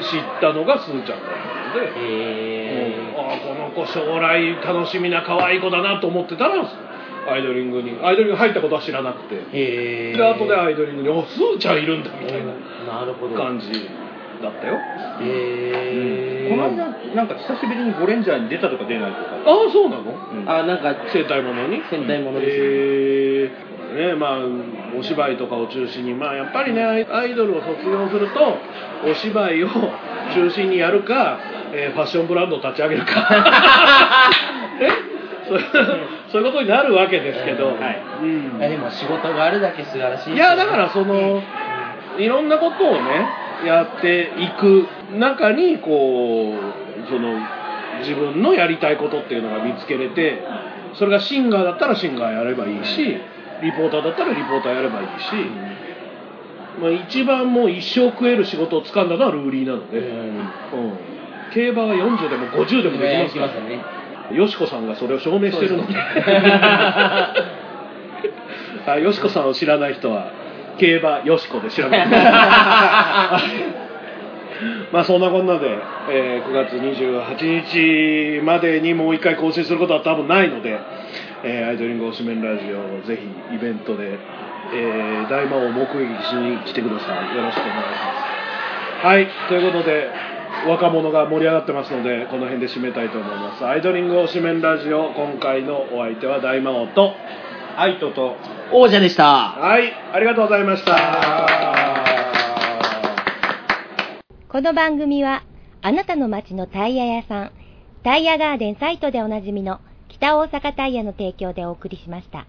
Speaker 1: 知ったのがすーちゃんだったので、
Speaker 3: へ
Speaker 1: うん。ああこの子将来楽しみな可愛い子だなと思ってたらアイドリングにアイドリング入ったことは知らなくて。
Speaker 3: え
Speaker 1: で後でアイドリングに「おすーちゃんいるんだ」みたいな
Speaker 3: なるほど。
Speaker 1: 感じだったよ。
Speaker 3: へえ
Speaker 2: この間なんか久しぶりにゴレンジャーに出たとか出ないとか、
Speaker 1: ああそうなの？
Speaker 2: うん。
Speaker 3: あなんか
Speaker 1: 戦隊ものに？
Speaker 3: 戦隊ものですね。
Speaker 1: えー。ねまあお芝居とかを中心に。まあやっぱりねアイドルを卒業するとお芝居を [laughs] 中心にやるか、えーファッションブランドを立ち上げるか。[laughs] え？そうそういうことになるわけですけど、
Speaker 3: はい。
Speaker 1: うん。
Speaker 3: でも仕事があるだけ素晴らしい
Speaker 1: いやだからそのいろんなことをねやっていく中にこうその自分のやりたいことっていうのが見つけれてそれがシンガーだったらシンガーやればいいしリポーターだったらリポーターやればいいし、まあ、一番もう一生食える仕事を掴んだのはルーリーなので、
Speaker 3: うん。
Speaker 1: うん。競馬は40でも50でもできますから。
Speaker 3: ね。
Speaker 1: よしこさんがそれを証明してるので。あ [laughs] よしこさんを知らない人は競馬よしこで調べて。[laughs] まあそんなこんなで、えー9月28日までにもう一回更新することは多分ないので、えーアイドリング推しメンラジオをぜひイベントで、えー大魔王目撃しに来てください。よろしくお願いします。はいということで若者が盛り上がってますのでこの辺で締めたいと思います。アイドリング推しメンラジオ今回のお相手は大魔王と
Speaker 2: アイトと。
Speaker 3: 王者でした。
Speaker 1: はいありがとうございました。
Speaker 7: この番組はあなたの街のタイヤ屋さんタイヤガーデンサイトでおなじみの北大阪タイヤの提供でお送りしました。